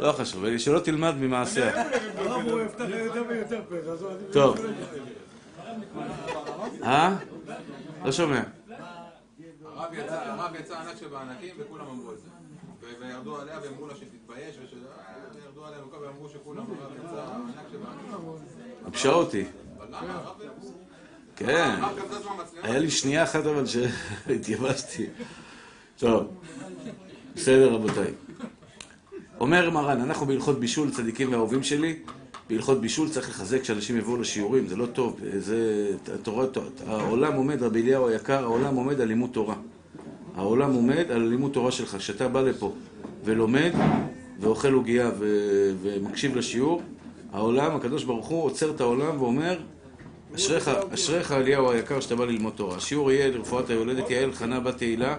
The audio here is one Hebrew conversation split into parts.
לא חשוב, שלא תלמד ממעשיה. אני- טוב. אה? לא שומע. הרב יצא, הרב יצא ענק שבענקים וכולם אמרו את זה. וירדו עליה ואמרו לה שתתבייש וש... אה, וירדו עליה ואמרו שכולם הרב יצא ענק שבענקים. אותי. אבל למה? כן. היה לי שנייה אחת אבל שהתייבשתי. טוב, בסדר רבותיי. אומר מרן, אנחנו בהלכות בישול, צדיקים ואהובים שלי, בהלכות בישול צריך לחזק שאנשים יבואו לשיעורים, זה לא טוב. זה תורה, העולם עומד, רבי אליהו היקר, העולם עומד על לימוד תורה. העולם עומד על לימוד תורה שלך. כשאתה בא לפה ולומד ואוכל עוגייה ו- ומקשיב לשיעור, העולם, הקדוש ברוך הוא עוצר את העולם ואומר, אשריך, אליהו היקר שאתה בא ללמוד תורה. השיעור יהיה לרפואת היולדת יעל חנה בת תהילה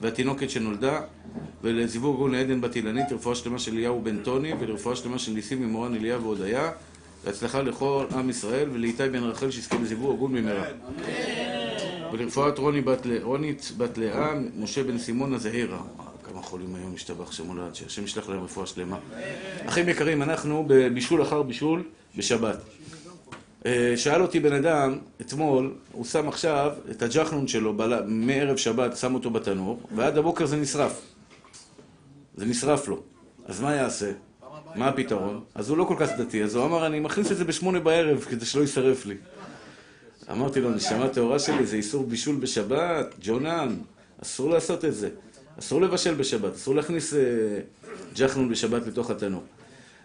והתינוקת שנולדה ולזיווג גאון לעדן בת אילנית, לרפואה שלמה של אליהו בן טוני ולרפואה שלמה של ניסים ממורן אליה והודיה והצלחה לכל עם ישראל ולאיתי בן רחל שיזכה לזיווג הגון במהרה. ולרפואת רוני בת, רונית בת לאה, משה בן סימון הזעירה. כמה חולים היום השתבח שמולד, שהשם ישלח להם רפואה שלמה. אחים יקרים, אנחנו בבישול אחר בישול בשבת. אה, שאל אותי בן אדם, אתמול, הוא שם עכשיו את הג'חנון שלו בל- מערב שבת, שם אותו בתנור, ועד הבוקר זה נשרף. זה נשרף לו. אז מה יעשה? מה הפתרון? אז הוא לא כל כך דתי, אז הוא אמר, אני מכניס את זה בשמונה בערב כדי שלא יישרף לי. אמרתי לו, נשמה טהורה שלי, זה איסור בישול בשבת, ג'ונן, אסור לעשות את זה. אסור לבשל בשבת, אסור להכניס אה, ג'חנון בשבת לתוך התנור.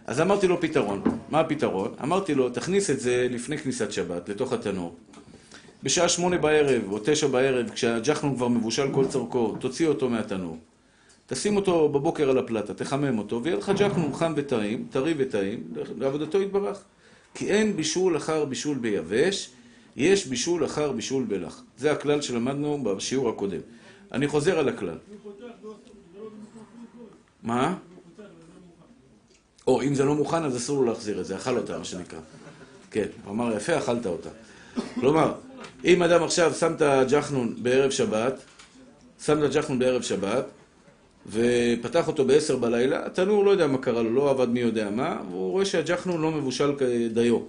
אז אמרתי לו פתרון. מה הפתרון? אמרתי לו, תכניס את זה לפני כניסת שבת, לתוך התנור. בשעה שמונה בערב או תשע בערב, כשהג'חנון כבר מבושל כל צורכו, תוציא אותו מהתנור. תשים אותו בבוקר על הפלטה, תחמם אותו, ויהיה לך ג'חנון חם וטעים, טרי וטעים, לעבודתו יתברך. כי אין בישול אחר בישול ביבש, יש בישול אחר בישול בלח. זה הכלל שלמדנו בשיעור הקודם. אני חוזר על הכלל. מה? או אם זה לא מוכן, אז אסור לו להחזיר את זה, אכל אותה, מה שנקרא. כן, הוא אמר, יפה, אכלת אותה. כלומר, אם אדם עכשיו שם את הג'חנון בערב שבת, שם את הג'חנון בערב שבת, ופתח אותו בעשר בלילה, התנור לא יודע מה קרה לו, לא עבד מי יודע מה, והוא רואה שהג'חנון לא מבושל כדיו.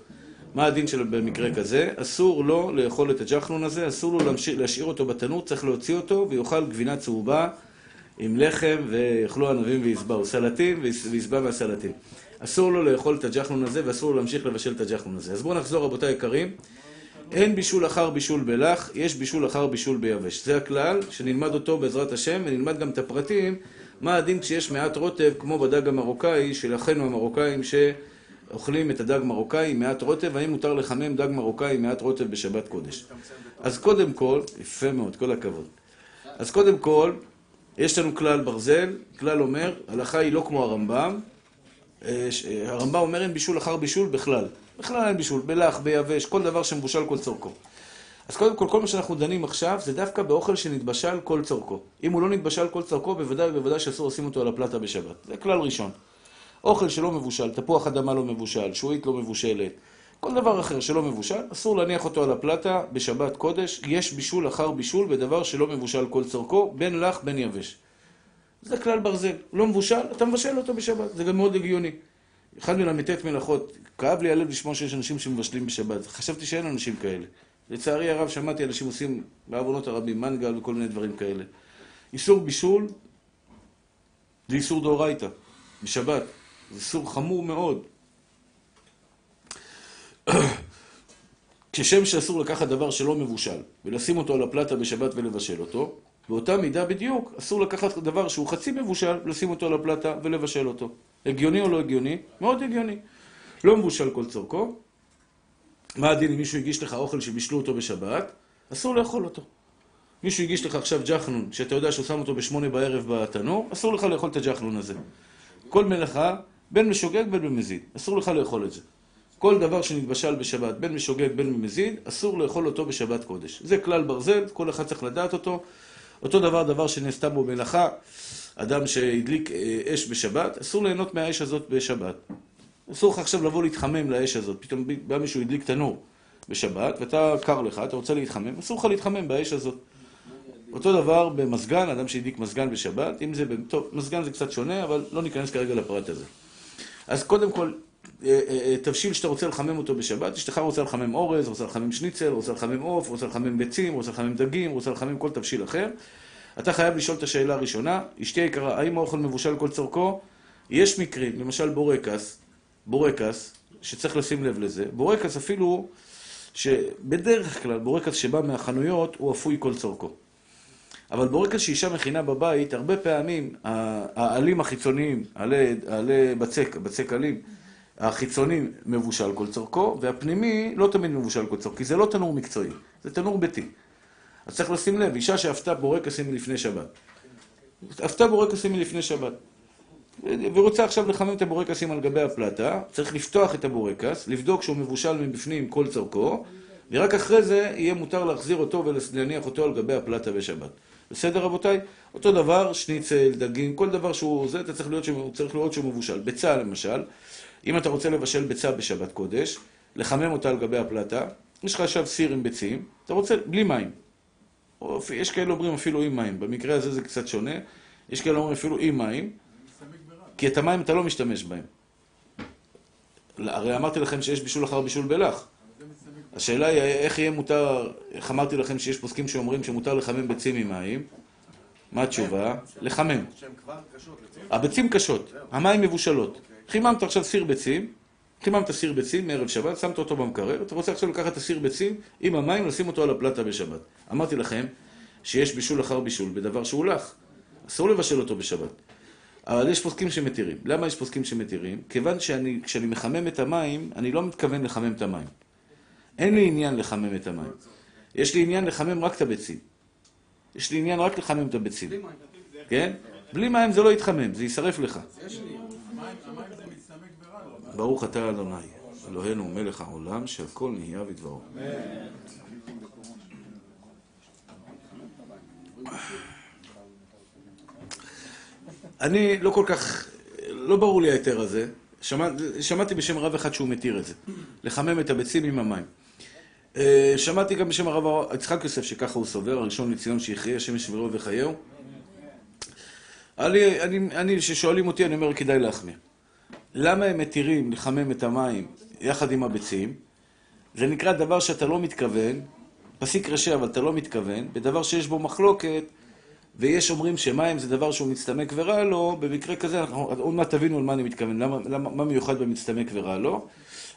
מה הדין שלו במקרה כזה? אסור לו לאכול את הג'חנון הזה, אסור לו להשאיר אותו בתנור, צריך להוציא אותו ויאכל גבינה צהובה עם לחם ויאכלו ענבים ויסבעו, סלטים ויסבע מהסלטים. אסור לו לאכול את הג'חנון הזה ואסור לו להמשיך לבשל את הג'חנון הזה. אז בואו נחזור רבותיי יקרים. אין בישול אחר בישול בלח, יש בישול אחר בישול ביבש. זה הכלל, שנלמד אותו בעזרת השם, ונלמד גם את הפרטים, מה הדין כשיש מעט רוטב, כמו בדג המרוקאי, של אחינו המרוקאים שאוכלים את הדג מרוקאי מעט רוטב, האם מותר לחמם דג מרוקאי מעט רוטב בשבת קודש? אז קודם כל, יפה מאוד, כל הכבוד. אז קודם כל, יש לנו כלל ברזל, כלל אומר, הלכה היא לא כמו הרמב"ם, אה, אה, הרמב"ם אומר אין בישול אחר בישול בכלל. בכלל אין בישול, בלח, ביבש, כל דבר שמבושל כל צורכו. אז קודם כל, כל מה שאנחנו דנים עכשיו זה דווקא באוכל שנתבשל כל צורכו. אם הוא לא נתבשל כל צורכו, בוודאי ובוודאי שאסור לשים אותו על הפלטה בשבת. זה כלל ראשון. אוכל שלא מבושל, תפוח אדמה לא מבושל, שועית לא מבושלת, כל דבר אחר שלא מבושל, אסור להניח אותו על הפלטה בשבת קודש. יש בישול אחר בישול בדבר שלא מבושל כל צורכו, בין לח בין יבש. זה כלל ברזל. לא מבושל, אתה מבשל אותו בשבת. זה גם מאוד הגיוני. אחד מל"ט מלאכות, כאב לי הלב לשמוע שיש אנשים שמבשלים בשבת. חשבתי שאין אנשים כאלה. לצערי הרב שמעתי אנשים עושים בעוונות הרבים, מנגל וכל מיני דברים כאלה. איסור בישול זה איסור דאורייתא, בשבת. זה איסור חמור מאוד. כשם שאסור לקחת דבר שלא מבושל ולשים אותו על הפלטה בשבת ולבשל אותו, באותה מידה בדיוק אסור לקחת דבר שהוא חצי מבושל ולשים אותו על הפלטה ולבשל אותו. הגיוני או לא הגיוני? מאוד הגיוני. לא מבושל כל צורכו. מה הדין אם מישהו הגיש לך אוכל שבישלו אותו בשבת? אסור לאכול אותו. מישהו הגיש לך עכשיו ג'חנון, שאתה יודע שהוא שם אותו בשמונה בערב בתנור, אסור לך לאכול את הג'חנון הזה. כל מלאכה, בין משוגג בין במזיד. אסור לך לאכול את זה. כל דבר שנתבשל בשבת, בין משוגג בין במזיד, אסור לאכול אותו בשבת קודש. זה כלל ברזל, כל אחד צריך לדעת אותו. אותו דבר, דבר שנעשתה בו מלאכה, אדם שהדליק אה, אש בשבת, אסור ליהנות מהאש הזאת בשבת. אסור לך עכשיו לבוא להתחמם לאש הזאת, פתאום בא מישהו הדליק תנור. בשבת, ואתה קר לך, אתה רוצה להתחמם, אסור לך להתחמם באש הזאת. אותו דבר במזגן, אדם שהדליק מזגן בשבת, אם זה, טוב, מזגן זה קצת שונה, אבל לא ניכנס כרגע לפרט הזה. אז קודם כל, תבשיל שאתה רוצה לחמם אותו בשבת, אשתך רוצה לחמם אורז, רוצה לחמם שניצל, רוצה לחמם עוף, רוצה לחמם ביצים, רוצה לחמם דגים, רוצה לחמם כל תבשיל אחר. אתה חייב לשאול את השאלה הראשונה, אשתי היקרה, האם האוכל מבושל כל צורכו? יש מקרים, למשל בורקס, בורקס, שצריך לשים לב לזה, בורקס אפילו, שבדרך כלל בורקס שבא מהחנויות הוא אפוי כל צורכו. אבל בורקס שאישה מכינה בבית, הרבה פעמים העלים החיצוניים, עלי, עלי בצק, בצק עלים, החיצונים מבושל כל צורכו, והפנימי לא תמיד מבושל כל צורכו, כי זה לא תנור מקצועי, זה תנור ביתי. אז צריך לשים לב, אישה שאפתה בורקסים מלפני שבת. אפתה בורקסים מלפני שבת. ורוצה עכשיו לחמם את הבורקסים על גבי הפלטה, צריך לפתוח את הבורקס, לבדוק שהוא מבושל מבפנים כל צורכו, ורק אחרי זה יהיה מותר להחזיר אותו ולהניח אותו על גבי הפלטה בשבת. בסדר רבותיי? אותו דבר, שניצל, דגים, כל דבר שהוא זה, אתה צריך להיות צריך לראות שהוא מבושל. ביצה למשל, אם אתה רוצה לבשל ביצה בשבת קודש, לחמם אותה על גבי הפלטה, יש לך עכשיו סיר עם ביצים, אתה רוצה, בלי מים. או, יש כאלה אומרים אפילו עם מים, במקרה הזה זה קצת שונה, יש כאלה אומרים אפילו עם מים, כי את המים אתה לא משתמש בהם. הרי אמרתי לכם שיש בישול אחר בישול בלח. השאלה היא איך יהיה מותר, איך אמרתי לכם שיש פוסקים שאומרים שמותר לחמם ביצים עם מים? מה התשובה? לחמם. הביצים קשות, המים מבושלות. חיממת עכשיו סיר ביצים, חיממת סיר ביצים מערב שבת, שמת אותו במקרר, אתה רוצה עכשיו לקחת את הסיר ביצים עם המים, לשים אותו על הפלטה בשבת. אמרתי לכם שיש בישול אחר בישול בדבר שהוא לח. אסור לבשל אותו בשבת. אבל יש פוסקים שמתירים. למה יש פוסקים שמתירים? כיוון שאני, כשאני מחמם את המים, אני לא מתכוון לחמם את המים. אין לי עניין לחמם את המים. יש לי עניין לחמם רק את הביצים. יש לי עניין רק לחמם את הביצים. כן? בלי מים זה לא יתחמם, זה יישרף לך. ברוך אתה אדוני, אלוהינו מלך העולם, שהכל נהיה בדברו. אני לא כל כך, לא ברור לי ההיתר הזה. שמע, שמעתי בשם רב אחד שהוא מתיר את זה. לחמם את הביצים עם המים. אה, שמעתי גם בשם הרב יצחק יוסף שככה הוא סובר, הראשון לציון שיחיה, השם ישברו וחייהו. אני, אני, אני, כששואלים אותי, אני אומר, כדאי להחמיר. למה הם מתירים לחמם את המים יחד עם הביצים? זה נקרא דבר שאתה לא מתכוון, פסיק ראשי אבל אתה לא מתכוון, בדבר שיש בו מחלוקת, ויש אומרים שמים זה דבר שהוא מצטמק ורע לו, במקרה כזה, אנחנו עוד מעט תבינו על מה אני מתכוון, למה, למה, מה מיוחד במצטמק ורע לו.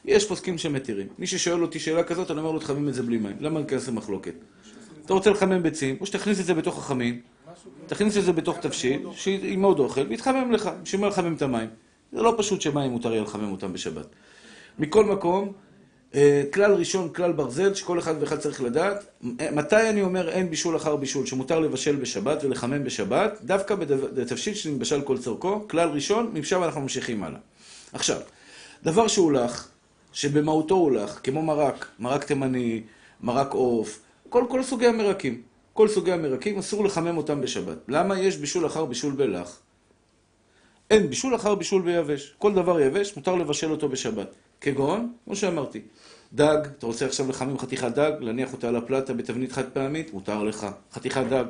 יש פוסקים שמתירים. מי ששואל אותי שאלה כזאת, אני אומר לו, תחמם את זה בלי מים. למה להיכנס למחלוקת? אתה רוצה לחמם ביצים, או שתכניס את זה בתוך החמין, תכניס את זה בתוך תבשיל, עוד אוכל, ויתחמם לך, בשביל מה לחמם את המים? זה לא פשוט שמים מותר יהיה לחמם אותם בשבת. מכל מקום, אה, כלל ראשון, כלל ברזל, שכל אחד ואחד צריך לדעת, אה, מתי אני אומר אין בישול אחר בישול, שמותר לבשל בשבת ולחמם בשבת, דווקא בתבשיל שנתבשל כל צורכו, כלל ראשון, משם אנחנו ממשיכים הלאה. עכשיו, דבר שהוא לך, שבמהותו הוא לך, כמו מרק, מרק תימני, מרק עוף, כל, כל סוגי המרקים. כל סוגי המרקים, אסור לחמם אותם בשבת. למה? יש בישול אחר בישול בלח. אין בישול אחר בישול ביבש. כל דבר יבש, מותר לבשל אותו בשבת. כגון, כמו שאמרתי, דג, אתה רוצה עכשיו לחמם חתיכת דג, להניח אותה על הפלטה בתבנית חד פעמית, מותר לך. חתיכת דג.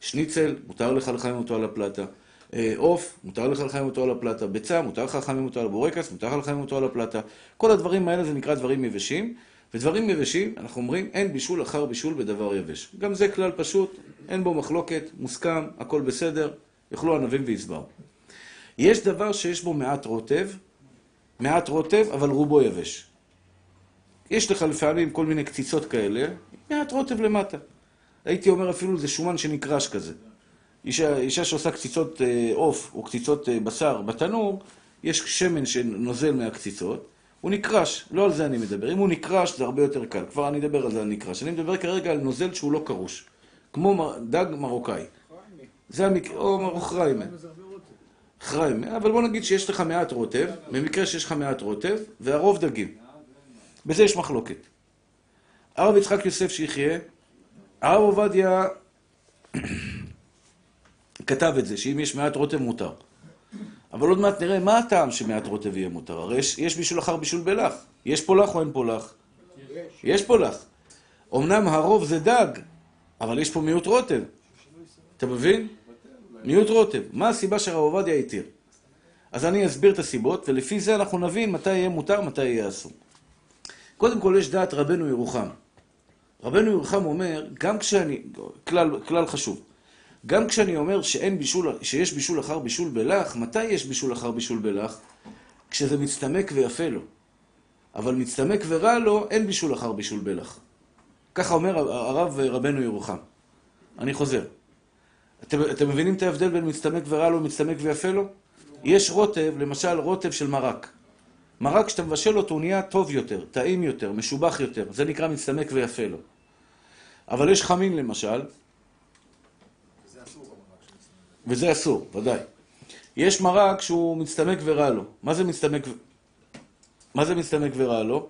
שניצל, מותר לך לחמם אותו על הפלטה. עוף, מותר לך לחמם אותו על הפלטה. ביצה, מותר לך לחמם אותו על הבורקס, מותר לך לחמם אותו על הפלטה. כל הדברים האלה זה נקרא דברים יבשים. ודברים יבשים, אנחנו אומרים, אין בישול אחר בישול בדבר יבש. גם זה כלל פשוט, אין בו מחלוקת, מוסכם, הכל בסדר, יאכלו ענבים ויסברו. יש דבר שיש בו מעט רוטב, מעט רוטב, אבל רובו יבש. יש לך לפעמים כל מיני קציצות כאלה, מעט רוטב למטה. הייתי אומר אפילו זה שומן שנקרש כזה. אישה, אישה שעושה קציצות עוף או קציצות בשר בתנור, יש שמן שנוזל מהקציצות, הוא נקרש, לא על זה אני מדבר. אם הוא נקרש זה הרבה יותר קל, כבר אני אדבר על זה על נקרש. אני מדבר כרגע על נוזל שהוא לא קרוש, כמו דג מרוקאי. זה המקרה, או מרוחריימה. חריימה, אבל בוא נגיד שיש לך מעט רוטב, במקרה שיש לך מעט רוטב, והרוב דגים. בזה יש מחלוקת. הרב יצחק יוסף שיחיה, הרב עובדיה כתב את זה, שאם יש מעט רוטב מותר. אבל עוד מעט נראה מה הטעם שמעט רוטב יהיה מותר. הרי יש, יש בישול אחר בישול בלח. יש פולח או אין פולח? יש פה לך. אמנם הרוב זה דג, אבל יש פה מיעוט רוטב. אתה מבין? מיעוט רוטב. מה הסיבה שהרב עובדיה התיר? אז אני אסביר את הסיבות, ולפי זה אנחנו נבין מתי יהיה מותר, מתי יהיה אסור. קודם כל יש דעת רבנו ירוחם. רבנו ירוחם אומר, גם כשאני, כלל, כלל חשוב, גם כשאני אומר שאין בישול, שיש בישול אחר בישול בלח, מתי יש בישול אחר בישול בלח? כשזה מצטמק ויפה לו. אבל מצטמק ורע לו, אין בישול אחר בישול בלח. ככה אומר הרב רבנו ירוחם. אני חוזר. אתם, אתם מבינים את ההבדל בין מצטמק ורע לו ומצטמק ויפה לו? יש רוטב, למשל רוטב של מרק. מרק שאתה מבשל אותו הוא נהיה טוב יותר, טעים יותר, משובח יותר. זה נקרא מצטמק ויפה לו. אבל יש חמין למשל, וזה אסור, ודאי. יש מרק שהוא מצטמק ורע לו. מה זה מצטמק. מה זה מצטמק ורע לו?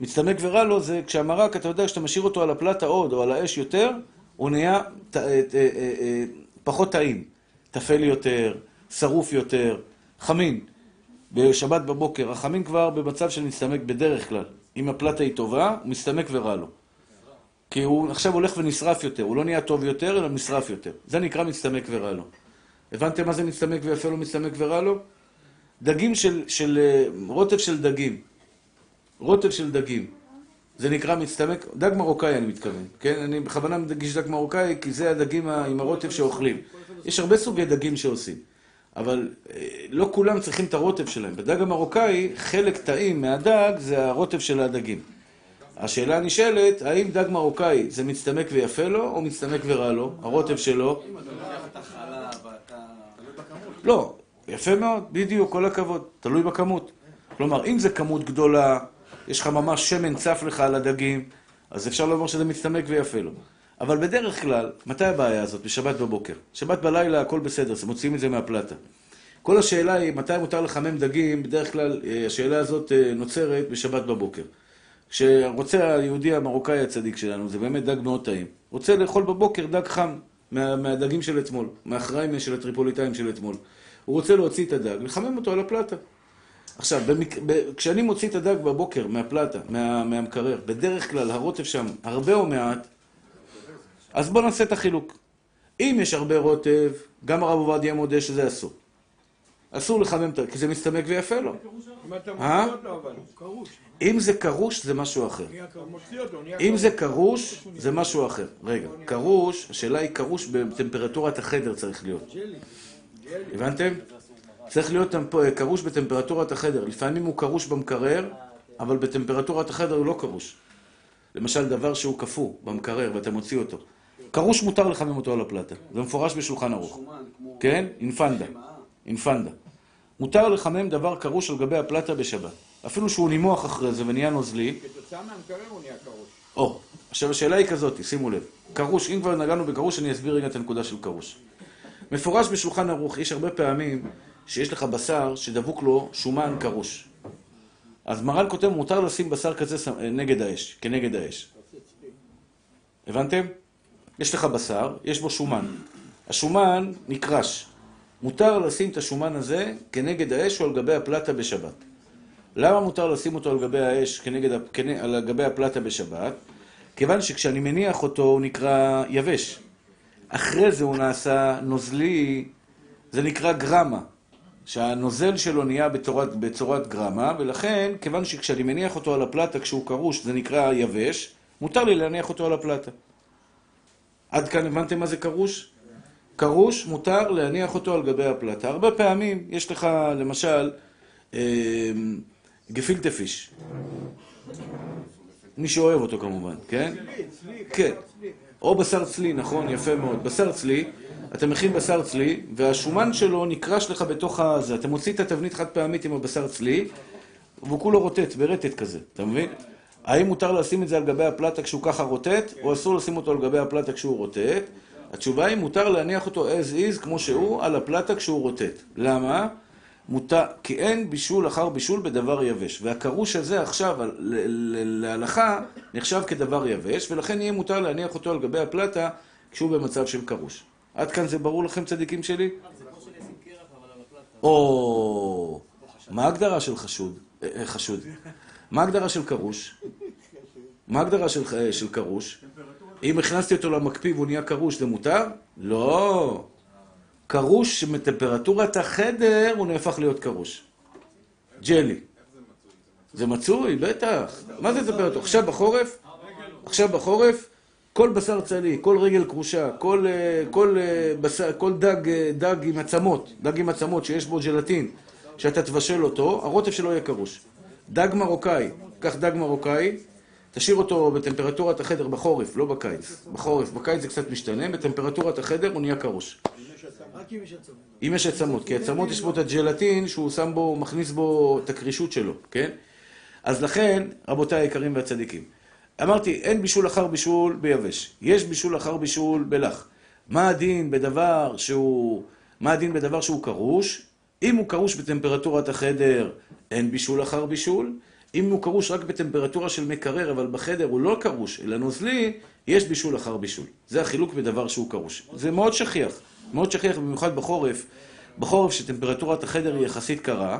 מצטמק ורע לו זה כשהמרק, אתה יודע, כשאתה משאיר אותו על הפלטה עוד או על האש יותר, הוא נהיה אה, אה, אה, פחות טעים. טפל יותר, שרוף יותר, חמין. בשבת בבוקר, החמין כבר במצב של מצטמק בדרך כלל. אם הפלטה היא טובה, הוא מצטמק ורע לו. כי הוא עכשיו הולך ונשרף יותר, הוא לא נהיה טוב יותר, אלא נשרף יותר. זה נקרא מצטמק ורע לו. הבנתם מה זה מצטמק ויפה לו, מצטמק ורע לו? דגים של, של, רוטב של דגים. רוטב של דגים. זה נקרא מצטמק, דג מרוקאי אני מתכוון, כן? אני בכוונה מדגיש דג מרוקאי, כי זה הדגים עם הרוטב שאוכלים. יש הרבה סוגי דגים שעושים, אבל לא כולם צריכים את הרוטב שלהם. בדג המרוקאי, חלק טעים מהדג זה הרוטב של הדגים. השאלה נשאלת, האם דג מרוקאי זה מצטמק ויפה לו, או מצטמק ורע לו? הרוטב שלו? לא, יפה מאוד, בדיוק, כל הכבוד, תלוי בכמות. כלומר, אם זה כמות גדולה, יש לך ממש שמן צף לך על הדגים, אז אפשר לומר שזה מצטמק ויפה לו. אבל בדרך כלל, מתי הבעיה הזאת? בשבת בבוקר. שבת בלילה הכל בסדר, מוציאים את זה מהפלטה. כל השאלה היא, מתי מותר לחמם דגים? בדרך כלל, השאלה הזאת נוצרת בשבת בבוקר. כשרוצה היהודי המרוקאי הצדיק שלנו, זה באמת דג מאוד טעים. רוצה לאכול בבוקר דג חם מה, מהדגים של אתמול, מהאחראים של הטריפוליטאים של אתמול. הוא רוצה להוציא את הדג, לחמם אותו על הפלטה. עכשיו, במק... ב... כשאני מוציא את הדג בבוקר מהפלטה, מה... מהמקרר, בדרך כלל הרוטב שם הרבה או מעט, אז בואו נעשה את החילוק. אם יש הרבה רוטב, גם הרב עובדיה מודה שזה אסור. אסור לחמם את ה... כי זה מסתמק ויפה לו. אה? אם זה קרוש, זה משהו אחר. אם זה קרוש, זה משהו אחר. רגע, קרוש, השאלה היא קרוש בטמפרטורת החדר צריך להיות. הבנתם? צריך להיות קרוש בטמפרטורת החדר. לפעמים הוא קרוש במקרר, אבל בטמפרטורת החדר הוא לא קרוש. למשל, דבר שהוא קפוא במקרר ואתה מוציא אותו. קרוש מותר לחמם אותו על הפלטה. זה מפורש בשולחן ערוך. כן? אינפנדה. אינפנדה. מותר לחמם דבר קרוש על גבי הפלטה בשבת. אפילו שהוא נימוח אחרי זה ונהיה נוזלי. כתוצאה מהמקרר הוא נהיה קרוש. או, עכשיו השאלה היא כזאת, שימו לב. קרוש, אם כבר נגענו בקרוש, אני אסביר רגע את הנקודה של קרוש. מפורש בשולחן ערוך, יש הרבה פעמים שיש לך בשר שדבוק לו שומן קרוש. אז מרן כותב, מותר לשים בשר כזה ס- נגד האש, כנגד האש. הבנתם? יש לך בשר, יש בו שומן. השומן נקרש. מותר לשים את השומן הזה כנגד האש או על גבי הפלטה בשבת. למה מותר לשים אותו על גבי האש כנגד, ה- כנ- על גבי הפלטה בשבת? כיוון שכשאני מניח אותו הוא נקרא יבש. אחרי זה הוא נעשה נוזלי, זה נקרא גרמה. שהנוזל שלו נהיה בצורת, בצורת גרמה, ולכן, כיוון שכשאני מניח אותו על הפלטה כשהוא קרוש, זה נקרא יבש, מותר לי להניח אותו על הפלטה. עד כאן הבנתם מה זה קרוש? קרוש, מותר להניח אותו על גבי הפלטה. הרבה פעמים יש לך, למשל, אה, גפילטה פיש. מי שאוהב אותו כמובן, כן? כן. או בשר צלי, נכון, יפה מאוד. בשר צלי, אתה מכין בשר צלי, והשומן שלו נקרש לך בתוך הזה. אתה מוציא את התבנית חד פעמית עם הבשר צלי, והוא כולו רוטט, ברטט כזה, אתה מבין? האם מותר לשים את זה על גבי הפלטה כשהוא ככה רוטט, או אסור לשים אותו על גבי הפלטה כשהוא רוטט? התשובה היא, מותר להניח אותו as is, כמו שהוא, על הפלטה כשהוא רוטט. למה? מותר, כי אין בישול אחר בישול בדבר יבש. והקרוש הזה עכשיו, ל- ל- להלכה, נחשב כדבר יבש, ולכן יהיה מותר להניח אותו על גבי הפלטה כשהוא במצב של קרוש. עד כאן זה ברור לכם, צדיקים שלי? או, מה ההגדרה של חשוד? אה, אה, חשוד. מה ההגדרה של קרוש? מה ההגדרה של, אה, של קרוש? אם הכנסתי אותו למקפיא והוא נהיה קרוש, זה מותר? לא. קרוש מטמפרטורת החדר הוא נהפך להיות קרוש. ג'לי. זה מצוי, בטח. מה זה טמפרטורה? עכשיו בחורף? עכשיו בחורף, כל בשר צלי, כל רגל כרושה, כל, אה, כל, אה, כל דג, אה, דג עם עצמות, דג עם עצמות שיש בו ג'לטין, שאתה תבשל אותו, הרוטב שלו יהיה קרוש. דג מרוקאי, קח דג מרוקאי, תשאיר אותו בטמפרטורת החדר בחורף, לא בקיץ. בחורף, בקיץ זה קצת משתנה, בטמפרטורת החדר הוא נהיה קרוש. רק אם יש עצמות. אם יש עצמות, כי עצמות יש בו את הג'לטין שהוא שם בו, מכניס בו את הקרישות שלו, כן? אז לכן, רבותיי היקרים והצדיקים, אמרתי, אין בישול אחר בישול ביבש, יש בישול אחר בישול בלח. מה הדין בדבר שהוא, מה הדין בדבר שהוא קרוש? אם הוא קרוש בטמפרטורת החדר, אין בישול אחר בישול. אם הוא קרוש רק בטמפרטורה של מקרר, אבל בחדר הוא לא קרוש, אלא נוזלי, יש בישול אחר בישול. זה החילוק בדבר שהוא קרוש. זה מאוד שכיח, מאוד שכיח, במיוחד בחורף. בחורף שטמפרטורת החדר היא יחסית קרה,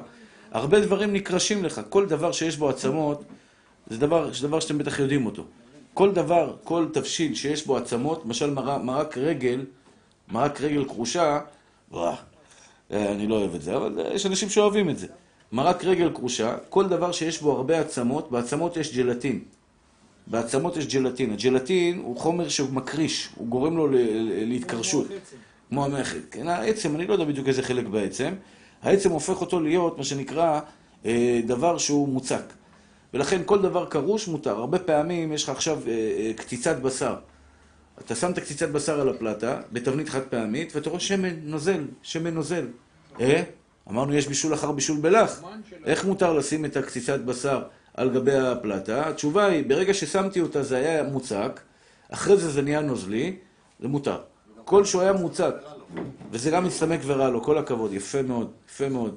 הרבה דברים נקרשים לך. כל דבר שיש בו עצמות, זה דבר, זה דבר שאתם בטח יודעים אותו. כל דבר, כל תבשיל שיש בו עצמות, למשל מרק, מרק רגל, מרק רגל כרושה, וואו, אה, אני לא אוהב את זה, אבל אה, יש אנשים שאוהבים את זה. מרק רגל כרושה, כל דבר שיש בו הרבה עצמות, בעצמות יש ג'לטין. בעצמות יש ג'לטין. הג'לטין הוא חומר שהוא מקריש, הוא גורם לו להתקרשות. כמו המחט. כן, העצם, אני לא יודע בדיוק איזה חלק בעצם. העצם הופך אותו להיות מה שנקרא אה, דבר שהוא מוצק. ולכן כל דבר קרוש מותר. הרבה פעמים יש לך עכשיו אה, אה, קציצת בשר. אתה שם את הקציצת בשר על הפלטה, בתבנית חד פעמית, ואתה רואה שמן נוזל, שמן נוזל. אה? אמרנו יש בישול אחר בישול בלח. איך מותר לשים את הקציצת בשר על גבי הפלטה? התשובה היא, ברגע ששמתי אותה זה היה מוצק, אחרי זה זה נהיה נוזלי, זה מותר. כל שהוא היה מוצק, וזה גם מצטמק ורע לו, כל הכבוד, יפה מאוד, יפה מאוד.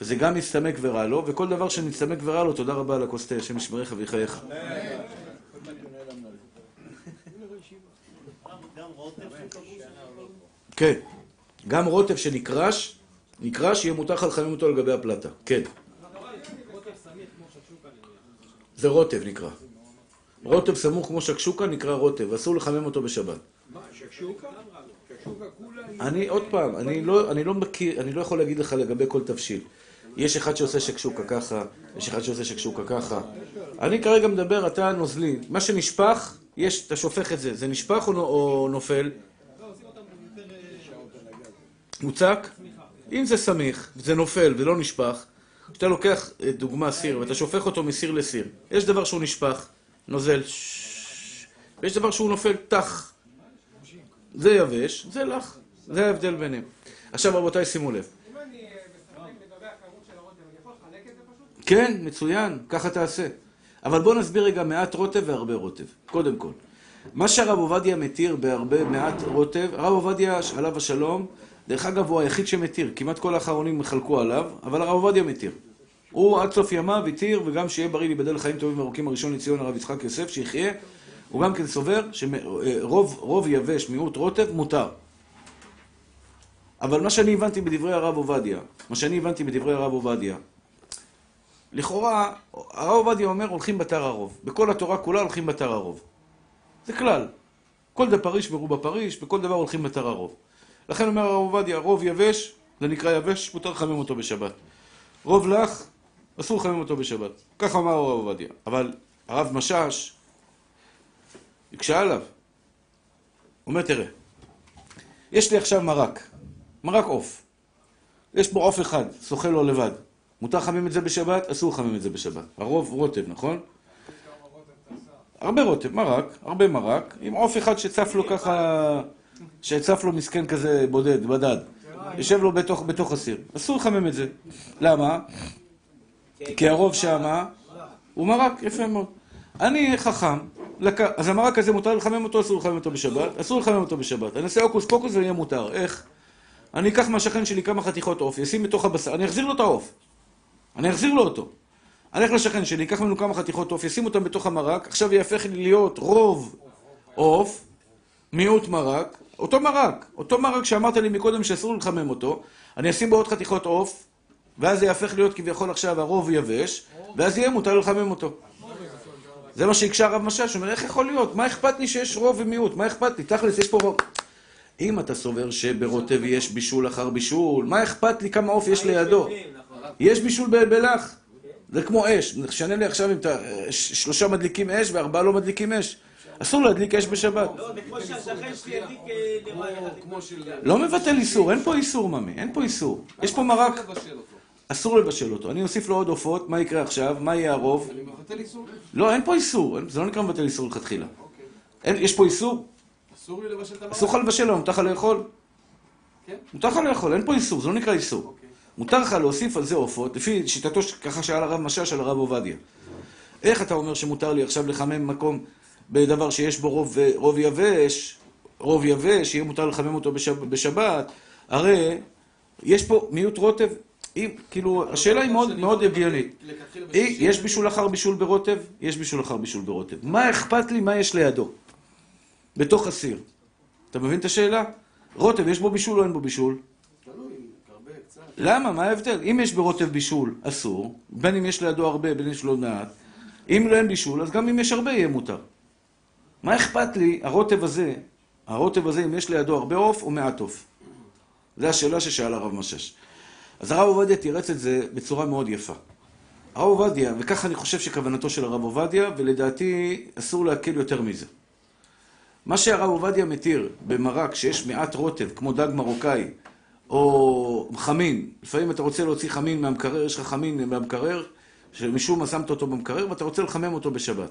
וזה גם מצטמק ורע לו, וכל דבר שמצטמק ורע לו, תודה רבה על הכוס תה, השם ישמריך ויחייך. כן, גם רוטב שנקרש, נקרש, יהיה מותר לך לחמם אותו על גבי הפלטה. כן. זה רוטב נקרא. רוטב סמוך כמו שקשוקה נקרא רוטב, אסור לחמם אותו בשבת. מה, שקשוקה? אני, עוד פעם, אני לא, אני לא מכיר, אני לא יכול להגיד לך לגבי כל תבשיל. יש אחד שעושה שקשוקה ככה, יש אחד שעושה שקשוקה ככה. אני כרגע מדבר, אתה נוזלי. מה שנשפך, יש, אתה שופך את זה. זה נשפך או, נו- או נופל? מוצק? אם זה סמיך, זה נופל ולא נשפך, כשאתה לוקח אה, דוגמה סיר ואתה שופך אותו מסיר לסיר, יש דבר שהוא נשפך, נוזל, ויש דבר שהוא נופל טח. זה יבש, זה לך. זה ההבדל ביניהם. עכשיו רבותיי, שימו לב. אם אני אה, בספק לגבי הכמות של הרוטב, אני יכול לחלק את זה פשוט? כן, מצוין, ככה תעשה. אבל בואו נסביר רגע מעט רוטב והרבה רוטב. קודם כל. מה שהרב עובדיה מתיר בהרבה מעט רוטב, הרב עובדיה, עליו השלום, דרך אגב, הוא היחיד שמתיר. כמעט כל האחרונים חלקו עליו, אבל הרב עובדיה מתיר. הוא עד סוף ימיו התיר, וגם שיהיה בריא להיבדל לחיים טובים וארוכים הראשון לציון הרב יצחק יוסף, שיחיה. הוא גם כן סובר שרוב רוב יבש, מיעוט רוטב, מותר. אבל מה שאני הבנתי בדברי הרב עובדיה, מה שאני הבנתי בדברי הרב עובדיה, לכאורה, הרב עובדיה אומר הולכים בתר הרוב. בכל התורה כולה הולכים בתר הרוב. זה כלל. כל דפריש מרובה פריש, בכל דבר הולכים בתר הרוב. לכן אומר הרב עובדיה, רוב יבש, זה נקרא יבש, מותר לחמם אותו בשבת. רוב לך, אסור לחמם אותו בשבת. ככה אמר הרב עובדיה. אבל הרב משאש, הקשה עליו. הוא אומר, תראה, יש לי עכשיו מרק, מרק עוף. יש בו עוף אחד, שוחה לו לבד. מותר לחמם את זה בשבת? אסור לחמם את זה בשבת. הרוב רוטב, נכון? הרבה רוטב, מרק, הרבה מרק, עם עוף אחד שצף לו ככה, שצף לו מסכן כזה בודד, בדד. יושב לו בתוך, בתוך הסיר. אסור לחמם את זה. למה? כי הרוב שמה הוא מרק, יפה מאוד. אני חכם. אז המרק הזה מותר לחמם אותו, אסור לחמם אותו בשבת? אסור לחמם אותו בשבת. אני אעשה הוקוס פוקוס ויהיה מותר. איך? אני אקח מהשכן שלי כמה חתיכות עוף, ישים בתוך הבשר, אני אחזיר לו את העוף. אני אחזיר לו אותו. אני אלך לשכן שלי, אקח ממנו כמה חתיכות עוף, ישים אותם בתוך המרק, עכשיו יהפך לי להיות רוב עוף, מיעוט מרק, אותו מרק, אותו מרק שאמרת לי מקודם שאסור לחמם אותו, אני אשים בו עוד חתיכות עוף, ואז זה יהפך להיות כביכול עכשיו הרוב יבש, ואז יהיה מותר לחמם אותו. זה מה שהקשה הרב משאש, הוא אומר, איך יכול להיות? מה אכפת לי שיש רוב ומיעוט? מה אכפת לי? תכלס, יש פה רוב. אם אתה סובר שברוטב יש בישול אחר בישול, מה אכפת לי כמה עוף יש לידו? יש בישול בלח. זה כמו אש. נשנה לי עכשיו אם אתה... שלושה מדליקים אש וארבעה לא מדליקים אש. אסור להדליק אש בשבת. לא, זה כמו שהשכן שלי ידליק אה. לא מבטל איסור, אין פה איסור, ממי. אין פה איסור. יש פה מרק. אסור לבשל אותו. אני אוסיף לו עוד עופות, מה יקרה עכשיו? מה יהיה הרוב? אני מבטל איסור. לא, אין פה איסור. זה לא נקרא מבטל איסור לכתחילה. אין- יש פה איסור? אסור לי לבשל את המרק. אסור לך לבשל, אבל מותר לך לאכול? כן. מותר לך לאכול, אין פה איסור, זה לא נקרא איסור. אוקיי. מותר לך להוסיף על זה עופות, לפי שיטתו, ככה שאל הרב משאש על הרב עובדיה. איך אתה אומר שמותר לי עכשיו לחמם מקום בדבר שיש בו רוב, רוב יבש, רוב יבש, יהיה מותר לחמם אותו בשב, בשבת? הרי יש פה מיעוט רוטב, השאלה היא מאוד, מאוד הגיונית. יש בישול אחר בישול ברוטב? יש בישול אחר בישול ברוטב. מה אכפת לי מה יש לידו? בתוך הסיר. אתה מבין את השאלה? רוטב, יש בו בישול או אין בו בישול? למה? מה ההבדל? אם יש ברוטב בישול, אסור, בין אם יש לידו הרבה, בין אם יש לו מעט. אם לא אין בישול, אז גם אם יש הרבה יהיה מותר. מה אכפת לי, הרוטב הזה, הרוטב הזה, אם יש לידו הרבה עוף או מעט עוף? זו השאלה ששאל הרב משש. אז הרב עובדיה תירץ את זה בצורה מאוד יפה. הרב עובדיה, וככה אני חושב שכוונתו של הרב עובדיה, ולדעתי אסור להקל יותר מזה. מה שהרב עובדיה מתיר במרק שיש מעט רוטב, כמו דג מרוקאי, או חמין, לפעמים אתה רוצה להוציא חמין מהמקרר, יש לך חמין מהמקרר, שמשום מה שמת אותו במקרר, ואתה רוצה לחמם אותו בשבת.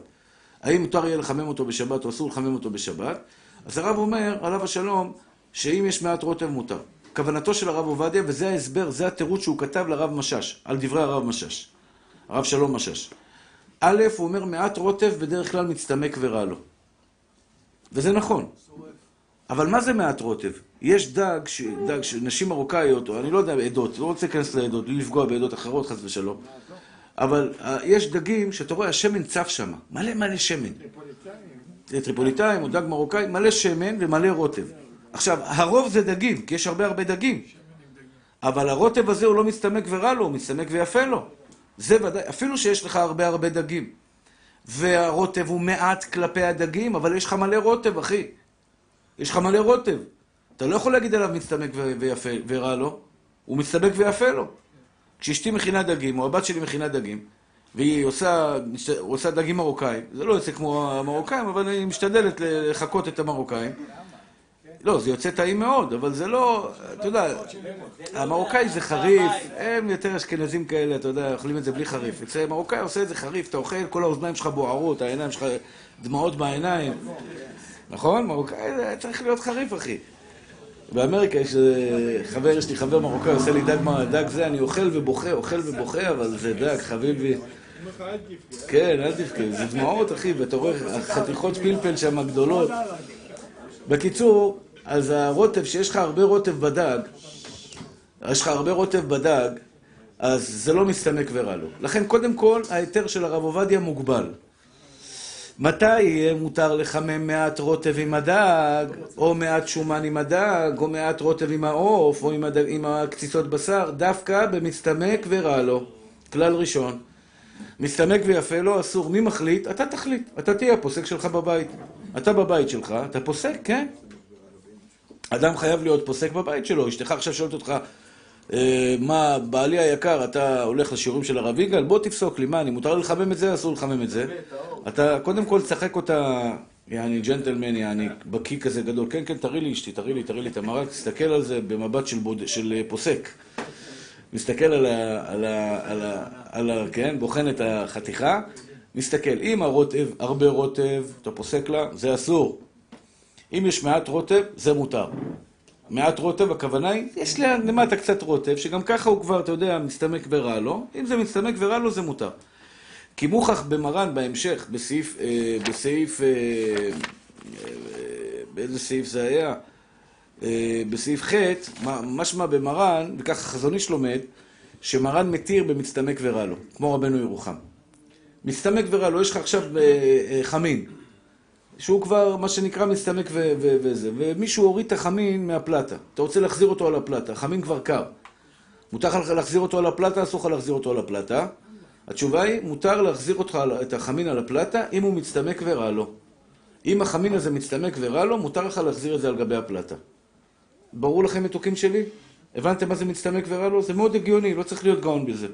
האם מותר יהיה לחמם אותו בשבת או אסור לחמם אותו בשבת? אז הרב אומר, עליו השלום, שאם יש מעט רוטב מותר. כוונתו של הרב עובדיה, וזה ההסבר, זה התירוץ שהוא כתב לרב משש, על דברי הרב משש. הרב שלום משש. א', הוא אומר, מעט רוטב בדרך כלל מצטמק ורע לו. וזה נכון. אבל מה זה מעט רוטב? יש דג, ש... דג שנשים מרוקאיות, או אני לא יודע, עדות, לא רוצה להיכנס לעדות, בלי לפגוע בעדות אחרות, חס ושלום. אבל uh, יש דגים שאתה רואה, השמן צף שם, מלא מלא שמן. זה טריפוליטאים או דג מרוקאי, מלא שמן ומלא רוטב. עכשיו, הרוב זה דגים, כי יש הרבה הרבה דגים. אבל הרוטב הזה הוא לא מצטמק ורע לו, הוא מצטמק ויפה לו. זה ודאי, אפילו שיש לך הרבה הרבה דגים. והרוטב הוא מעט כלפי הדגים, אבל יש לך מלא רוטב, אחי. יש לך מלא רוטב. אתה לא יכול להגיד עליו מצטמק ויפה ורע לו, הוא מצטמק ויפה לו. כשאשתי מכינה דגים, או הבת שלי מכינה דגים, והיא עושה, עושה דגים מרוקאים, זה לא יוצא כמו המרוקאים, אבל היא משתדלת לחקות את המרוקאים. לא, זה יוצא טעים מאוד, אבל זה לא, אתה יודע, המרוקאי זה חריף, הם יותר אשכנזים כאלה, אתה יודע, אוכלים את זה בלי חריף. אצל מרוקאי עושה את זה חריף, אתה אוכל, כל האוזניים שלך בוערות, העיניים שלך דמעות בעיניים. נכון? מרוקאי צריך להיות חריף, אחי. באמריקה יש אה, חבר, יש לי חבר מרוקאי, עושה לי דג, מה- דג זה, אני אוכל ובוכה, אוכל ובוכה, אבל זה דג, חביבי. כן, אל תבכה, זה דמעות, אחי, ואתה רואה חתיכות פלפל שם גדולות. בקיצור, אז הרוטב, שיש לך הרבה רוטב בדג, יש לך הרבה רוטב בדג, אז זה לא מסתמק ורע לו. לכן, קודם כל, ההיתר של הרב עובדיה מוגבל. מתי יהיה מותר לחמם מעט רוטב עם הדג, או מעט שומן עם הדג, או מעט רוטב עם העוף, או עם, הדג, עם הקציצות בשר? דווקא במסתמק ורע לו. כלל ראשון. מסתמק ויפה לו, אסור. מי מחליט? אתה תחליט. אתה תהיה הפוסק שלך בבית. אתה בבית שלך, אתה פוסק, כן. אדם חייב להיות פוסק בבית שלו. אשתך עכשיו שואלת אותך, אה, מה, בעלי היקר, אתה הולך לשיעורים של הרב יגאל? בוא תפסוק לי, מה, אני מותר לחמם את זה, אסור לחמם את זה? אתה קודם כל תשחק אותה, יעני ג'נטלמן, יעני בקיא כזה גדול. כן, כן, תראי לי אשתי, תראי לי, תראי לי את המרק, תסתכל על זה במבט של, בוד... של אה, פוסק. מסתכל על ה... על ה... על ה... על ה... כן, בוחן את החתיכה, מסתכל. אם הרוטב, הרבה רוטב, אתה פוסק לה, זה אסור. אם יש מעט רוטב, זה מותר. מעט רוטב, הכוונה היא, יש למטה קצת רוטב, שגם ככה הוא כבר, אתה יודע, מסתמק ורע לו. אם זה מסתמק ורע לו, זה מותר. כי מוכח במרן בהמשך, בסעיף, אה, בסעיף, אה, אה, באיזה סעיף זה היה? אה, בסעיף ח', משמע במרן, וככה חזון איש לומד, שמרן מתיר במצטמק ורע לו, כמו רבנו ירוחם. מצטמק ורע לו, יש לך עכשיו אה, אה, חמין, שהוא כבר, מה שנקרא, מסתמק וזה, ומישהו הוריד את החמין מהפלטה. אתה רוצה להחזיר אותו על הפלטה, החמין כבר קר. מותר לך להחזיר אותו על הפלטה, אסור לך להחזיר אותו על הפלטה. התשובה היא, מותר להחזיר אותך, את החמין על הפלטה, אם הוא מצטמק ורע לו. אם החמין הזה מצטמק ורע לו, מותר לך להחזיר את זה על גבי הפלטה. ברור לכם מתוקים שלי? הבנתם מה זה מצטמק ורע לו? זה מאוד הגיוני, לא צריך להיות גאון בזה.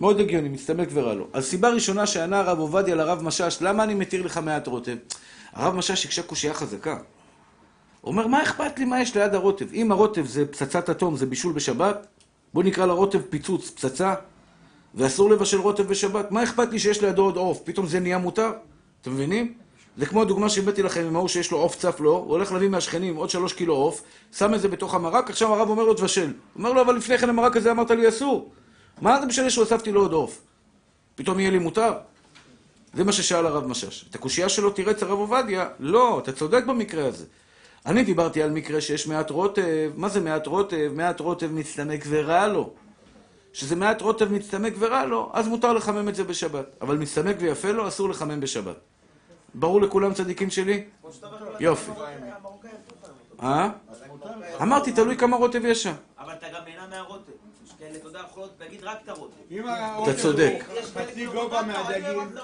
מאוד הגיוני, מצטמק ורע לו. אז סיבה ראשונה שענה הרב עובדיה לרב משאש, למה אני מתיר לך מעט רוטב? הרב משאש הקשה קושייה חזקה. אומר, מה אכפת לי מה יש ליד הרוטב? אם הרוטב זה פצצת אטום, זה בישול בשבת, בוא נקרא לרוטב פיצוץ, פצצה, ואסור לבשל רוטב בשבת, מה אכפת לי שיש לידו עוד עוף? פתאום זה נהיה מותר? אתם מבינים? זה כמו הדוגמה שהבאתי לכם עם ההוא שיש לו עוף צף לו, הוא הולך להביא מהשכנים עוד שלוש קילו עוף, שם את זה בתוך המרק, עכשיו הרב אומר לו תבשל. אומר לו, אבל לפני כן המרק הזה אמרת לי אסור. מה זה משנה שהוספתי לו עוד עוף? פתאום יהיה לי מותר? זה מה ששאל הרב משאש. את הקושייה שלו תירץ הרב עובדיה, לא, אתה צודק במקרה הזה. אני דיברתי על מקרה שיש מעט רוטב, מה זה מעט רוטב? מעט רוטב מצטמק ורע לו. שזה מעט רוטב מצטמק ורע לו, אז מותר לחמם את זה בשבת. אבל מצטמק ויפה לו, אסור לחמם בשבת. ברור לכולם צדיקים שלי? יופי. אה? אמרתי, תלוי כמה רוטב יש שם. אבל אתה גם נהנה מהרוטב. כאלה, אתה רק את הרוטב. אתה צודק. חצי גובה מהדגים. אומר,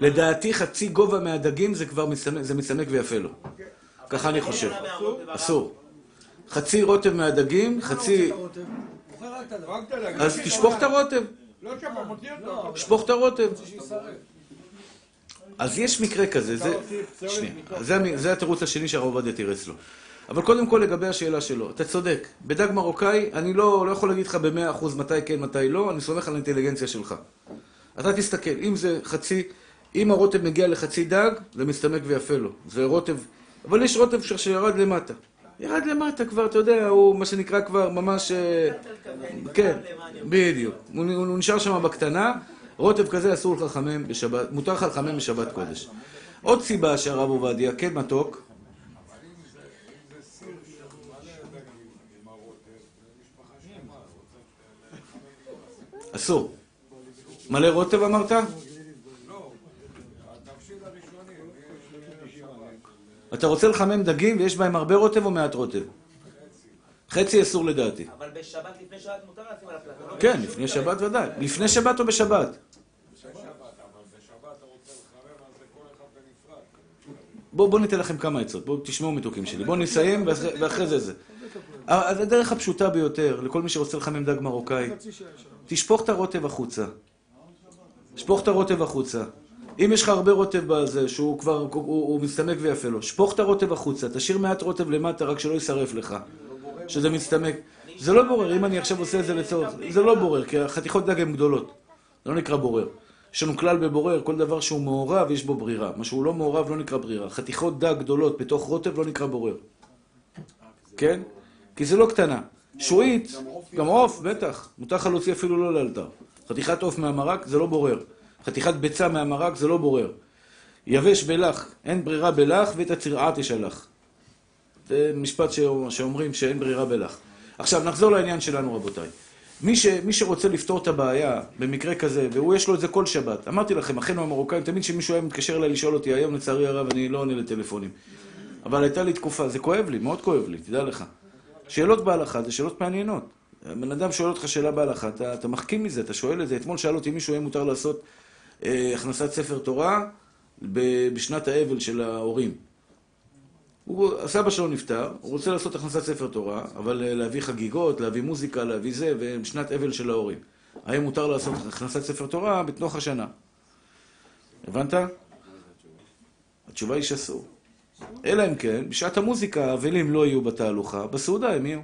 לדעתי חצי גובה מהדגים זה כבר מצטמק ויפה לו. ככה אני חושב. אסור. חצי רוטב מהדגים, חצי... אז תשפוך את הרוטב. לא. שפוך את הרוטב. אז יש מקרה כזה, זה התירוץ השני שהרב עובדיה תירץ לו. אבל קודם כל לגבי השאלה שלו, אתה צודק. בדג מרוקאי, אני לא, לא יכול להגיד לך במאה אחוז מתי כן, מתי לא, אני סומך על האינטליגנציה שלך. אתה תסתכל, אם זה חצי, אם הרוטב מגיע לחצי דג, זה מסתמק ויפה לו. זה רוטב, אבל יש רוטב שירד למטה. ירד למטה כבר, אתה יודע, הוא מה שנקרא כבר ממש... אה, כן, בדיוק. הוא נשאר שם בקטנה, רוטב כזה אסור לך לחמם בשבת, מותר לך לחמם בשבת קודש. עוד סיבה שהרב עובדיה, כן מתוק, אסור. מלא רוטב אמרת? אתה רוצה לחמם דגים ויש בהם הרבה רוטב או מעט רוטב? חצי אסור לדעתי. אבל בשבת, לפני שבת מותר לשים על הפלטה. לא? כן, לפני שבת ודאי. לפני שבת או בשבת? בואו בוא ניתן לכם כמה עצות, בואו תשמעו מתוקים שלי. בואו נסיים ואחרי, ואחרי זה זה. אז הדרך הפשוטה ביותר, לכל מי שרוצה לחמם דג מרוקאי, תשפוך את הרוטב החוצה. שפוך את הרוטב החוצה. אם יש לך הרבה רוטב בזה, שהוא כבר, הוא, הוא, מסתמק ויפה לו, שפוך את הרוטב החוצה, תשאיר מעט רוטב למטה, רק שלא יישרף לך. שזה מצטמק. זה לא בורר, אם אני עכשיו עושה את זה לצורך, זה לא בורר, כי החתיכות דג הן גדולות. זה לא נקרא בורר. יש לנו כלל בבורר, כל דבר שהוא מעורב, יש בו ברירה. מה שהוא לא מעורב לא נקרא ברירה. חתיכות דג גדולות בתוך רוטב לא נקרא בורר. כן? כי זה לא קטנה. שועית, גם עוף, בטח. מותר לך להוציא אפילו לא לאלתר. חתיכת עוף מהמרק זה לא בורר. חתיכת ביצה מהמרק זה לא בורר. יבש בלח, אין ברירה בלח ואת הצרעה תשלח. זה משפט שאומרים שאין ברירה בלח. עכשיו נחזור לעניין שלנו רבותיי. מי, ש, מי שרוצה לפתור את הבעיה במקרה כזה, והוא יש לו את זה כל שבת, אמרתי לכם, אחינו המרוקאים, תמיד כשמישהו היה מתקשר אליי לשאול אותי, היום לצערי הרב אני לא עונה לטלפונים. אבל הייתה לי תקופה, זה כואב לי, מאוד כואב לי, תדע לך. שאלות בהלכה זה שאלות מעניינות. בן אדם שואל אותך שאלה בהלכה, אתה, אתה מחכים מזה, אתה שואל את זה. אתמול שאל אותי מישהו, האם מותר לעשות אה, הכנסת ספר תורה ב- בשנת האבל של ההורים. הוא, הסבא שלו נפטר, הוא רוצה לעשות הכנסת ספר תורה, אבל אה, להביא חגיגות, להביא מוזיקה, להביא זה, ושנת אבל של ההורים. האם מותר לעשות הכנסת ספר תורה בתוך השנה? הבנת? התשובה היא שאסור. אלא אם כן, בשעת המוזיקה האבלים לא יהיו בתהלוכה, בסעודה הם יהיו.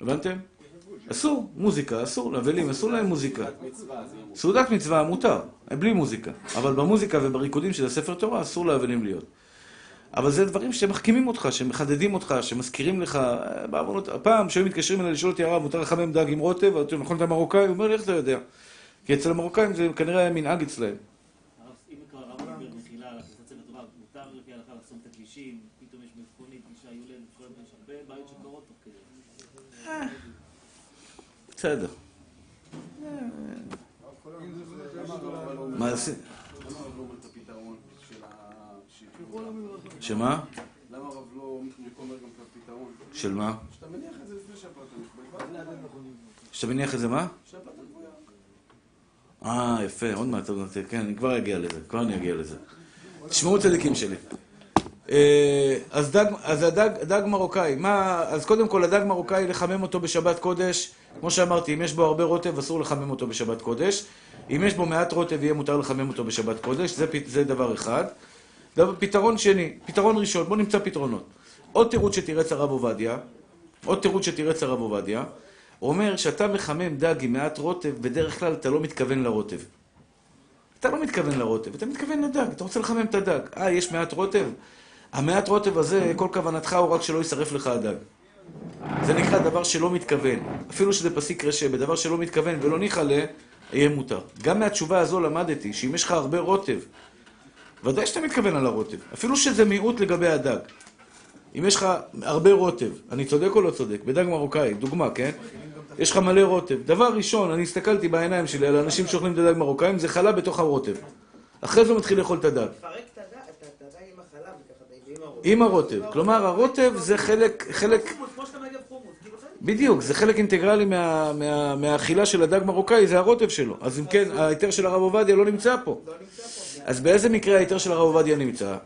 הבנתם? אסור, מוזיקה, אסור, לאבלים אסור להם מוזיקה. סעודת מצווה מותר, בלי מוזיקה. אבל במוזיקה ובריקודים של הספר תורה אסור לאבלים להיות. אבל זה דברים שמחכימים אותך, שמחדדים אותך, שמזכירים לך, אה, בעוונות, הפעם שהיו מתקשרים אליי לשאול אותי הרב, מותר לחמם דג עם רוטב, נכון אתה מרוקאי? הוא אומר לי, איך אתה יודע? כי אצל המרוקאים זה כנראה היה מנהג אצלהם. 50, פתאום יש מלפפונית, אישה יולדת, יש הרבה בעיות שקורות תוך כדי. בסדר. מה זה? לא שמה? למה הרב לא אומר גם את הפתרון? של מה? שאתה מניח את זה לפני שהפלת שאתה מניח את זה מה? אה, יפה, עוד מעט, כן, אני כבר אגיע לזה, כבר אני אגיע לזה. תשמעו צדיקים שלי. אה, אז דג, אז הדג, דג מרוקאי, מה, אז קודם כל הדג מרוקאי, לחמם אותו בשבת קודש, כמו שאמרתי, אם יש בו הרבה רוטב, אסור לחמם אותו בשבת קודש. אם יש בו מעט רוטב, יהיה מותר לחמם אותו בשבת קודש, זה, זה דבר אחד. דבר, פתרון שני, פתרון ראשון, בואו נמצא פתרונות. עוד תירוץ שתירץ הרב עובדיה, עוד תירוץ שתירץ הרב עובדיה, הוא אומר שאתה מחמם דג עם מעט רוטב, בדרך כלל אתה לא מתכוון לרוטב. אתה לא מתכוון לרוטב, אתה מתכוון לדג, אתה רוצה לחמם את הדג. אה, יש מעט רוטב? המעט רוטב הזה, כל כוונתך הוא רק שלא יישרף לך הדג. זה נקרא דבר שלא מתכוון. אפילו שזה פסיק רשע, בדבר שלא מתכוון ולא ניחא ל... יהיה מותר. גם מהתשובה הזו למדתי, שאם יש לך הרבה רוטב, ודאי שאתה מתכוון על הרוטב. אפילו שזה מיעוט לגבי הדג. אם יש לך הרבה רוטב, אני צודק או לא צודק? בדג מרוקאי, דוגמה, כן? יש לך מלא רוטב. דבר ראשון, אני הסתכלתי בעיניים שלי על אנשים שאוכלים את הדג מרוקאים, זה חלה בתוך הרוטב. אחרי זה הוא מתחיל לאכול את הדג. תפרק את הדג, את הדג עם החלב, וככה, ועם הרוטב. עם הרוטב. כלומר, הרוטב זה חלק, חלק, כאילו. בדיוק, זה חלק אינטגרלי מה, מה, מהאכילה של הדג מרוקאי, זה הרוטב שלו. אז אם כן, ההיתר של הרב עובדיה לא נמצא פה. אז באיזה מקרה ההיתר של הרב עובדיה נמצא?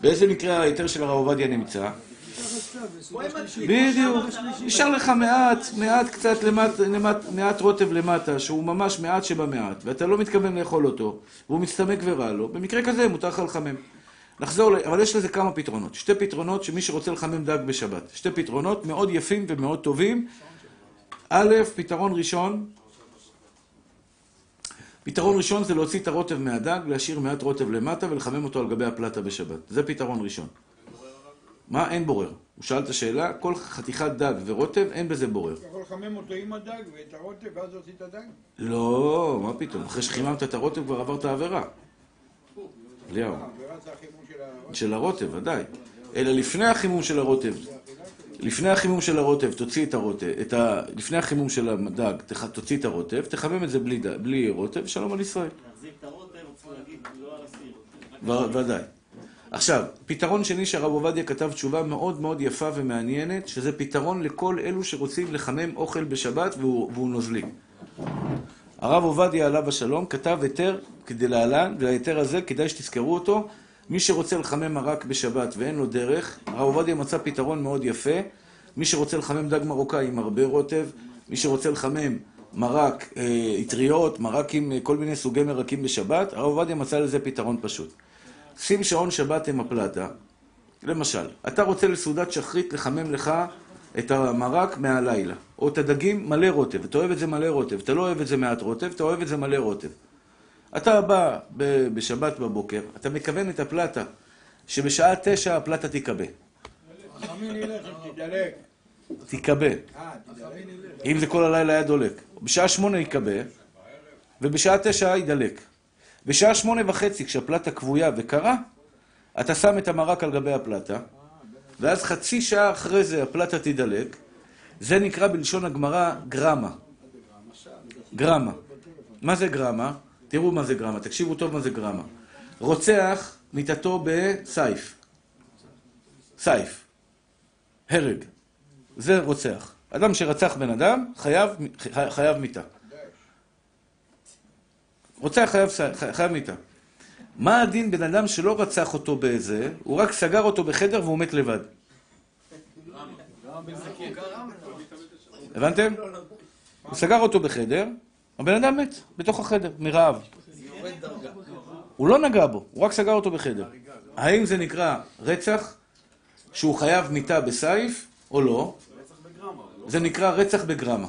באיזה מקרה ההיתר של הרב עובדיה נמצא? בדיוק. נשאר לך מעט, מעט קצת למט, למט, מעט רוטב למטה, שהוא ממש מעט שבמעט, ואתה לא מתכוון לאכול אותו, והוא מצטמק ורע לו, במקרה כזה מותר לך לחמם. נחזור, ל- אבל יש לזה כמה פתרונות. שתי פתרונות שמי שרוצה לחמם דג בשבת. שתי פתרונות מאוד יפים ומאוד טובים. א', פתרון ראשון, פתרון ראשון זה להוציא את הרוטב מהדג, להשאיר מעט רוטב למטה ולחמם אותו על גבי הפלטה בשבת. זה פתרון ראשון. מה? אין בורר. הוא שאל את השאלה, כל חתיכת דג ורוטב, אין בזה בורר. אתה יכול לחמם אותו עם הדג ואת הרוטב ואז להוציא את הדג? לא, מה פתאום? אחרי שחיממת את הרוטב כבר עברת עבירה. אליהו. של הרוטב. ודאי. אלא לפני החימום של הרוטב. לפני החימום של הרוטב, תוציא את הרוטב, את ה... לפני החימום של הדג, תח- תוציא את הרוטב, תחמם את זה בלי, ד- בלי רוטב, שלום על ישראל. להחזיק את הרוטב, צריך להגיד, לא על הסיר. ודאי. עכשיו, פתרון שני שהרב עובדיה כתב תשובה מאוד מאוד יפה ומעניינת, שזה פתרון לכל אלו שרוצים לחמם אוכל בשבת והוא, והוא נוזלי. הרב עובדיה עליו השלום כתב היתר כדי להלן, וההיתר הזה כדאי שתזכרו אותו. מי שרוצה לחמם מרק בשבת ואין לו דרך, הרב עובדיה מצא פתרון מאוד יפה. מי שרוצה לחמם דג מרוקאי עם הרבה רוטב, מי שרוצה לחמם מרק, אה, אטריות, מרק עם אה, כל מיני סוגי מרקים בשבת, הרב עובדיה מצא לזה פתרון פשוט. שים שעון שבת עם הפלטה. למשל, אתה רוצה לסעודת שחרית לחמם לך את המרק מהלילה, או את הדגים מלא רוטב, אתה אוהב את זה מלא רוטב, אתה לא אוהב את זה מעט רוטב, אתה אוהב את זה מלא רוטב. אתה בא בשבת בבוקר, אתה מכוון את הפלטה, שבשעה תשע הפלטה תיכבה. תיכבה. אה, תדלק. אם זה כל הלילה היה דולק. בשעה שמונה ייכבה, ובשעה תשע יידלק. בשעה שמונה וחצי, כשהפלטה כבויה וקרה, אתה שם את המרק על גבי הפלטה, ואז חצי שעה אחרי זה הפלטה תידלק. זה נקרא בלשון הגמרא גרמה. גרמה. מה זה גרמה? תראו מה זה גרמה, תקשיבו טוב מה זה גרמה. רוצח מיתתו בסייף. סייף. הרג. זה רוצח. אדם שרצח בן אדם, חייב, חי- חייב מיתה. רוצח חייב, ס- חייב מיתה. מה הדין בן אדם שלא רצח אותו באיזה, הוא רק סגר אותו בחדר והוא מת לבד. הבנתם? הוא סגר אותו בחדר, הבן אדם מת, בתוך החדר, מרעב. הוא לא נגע בו, הוא רק סגר אותו בחדר. האם זה נקרא רצח שהוא חייב מיתה בסייף או לא? זה נקרא רצח בגרמה.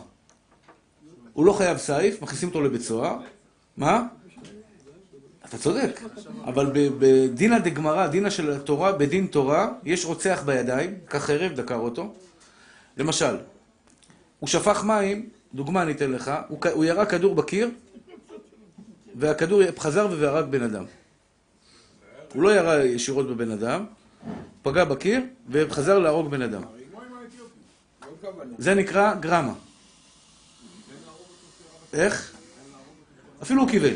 הוא לא חייב סייף, מכניסים אותו לבית סוהר. מה? אתה צודק. אבל בדינא דגמרא, דינא של התורה, בדין תורה, יש רוצח בידיים, קח חרב, דקר אותו. למשל, הוא שפך מים, דוגמה אני אתן לך, הוא, הוא ירה כדור בקיר, והכדור חזר והרג בן אדם. הוא לא ירה ישירות בבן אדם, פגע בקיר, וחזר להרוג בן אדם. זה נקרא גרמה. איך? אפילו הוא כיוון.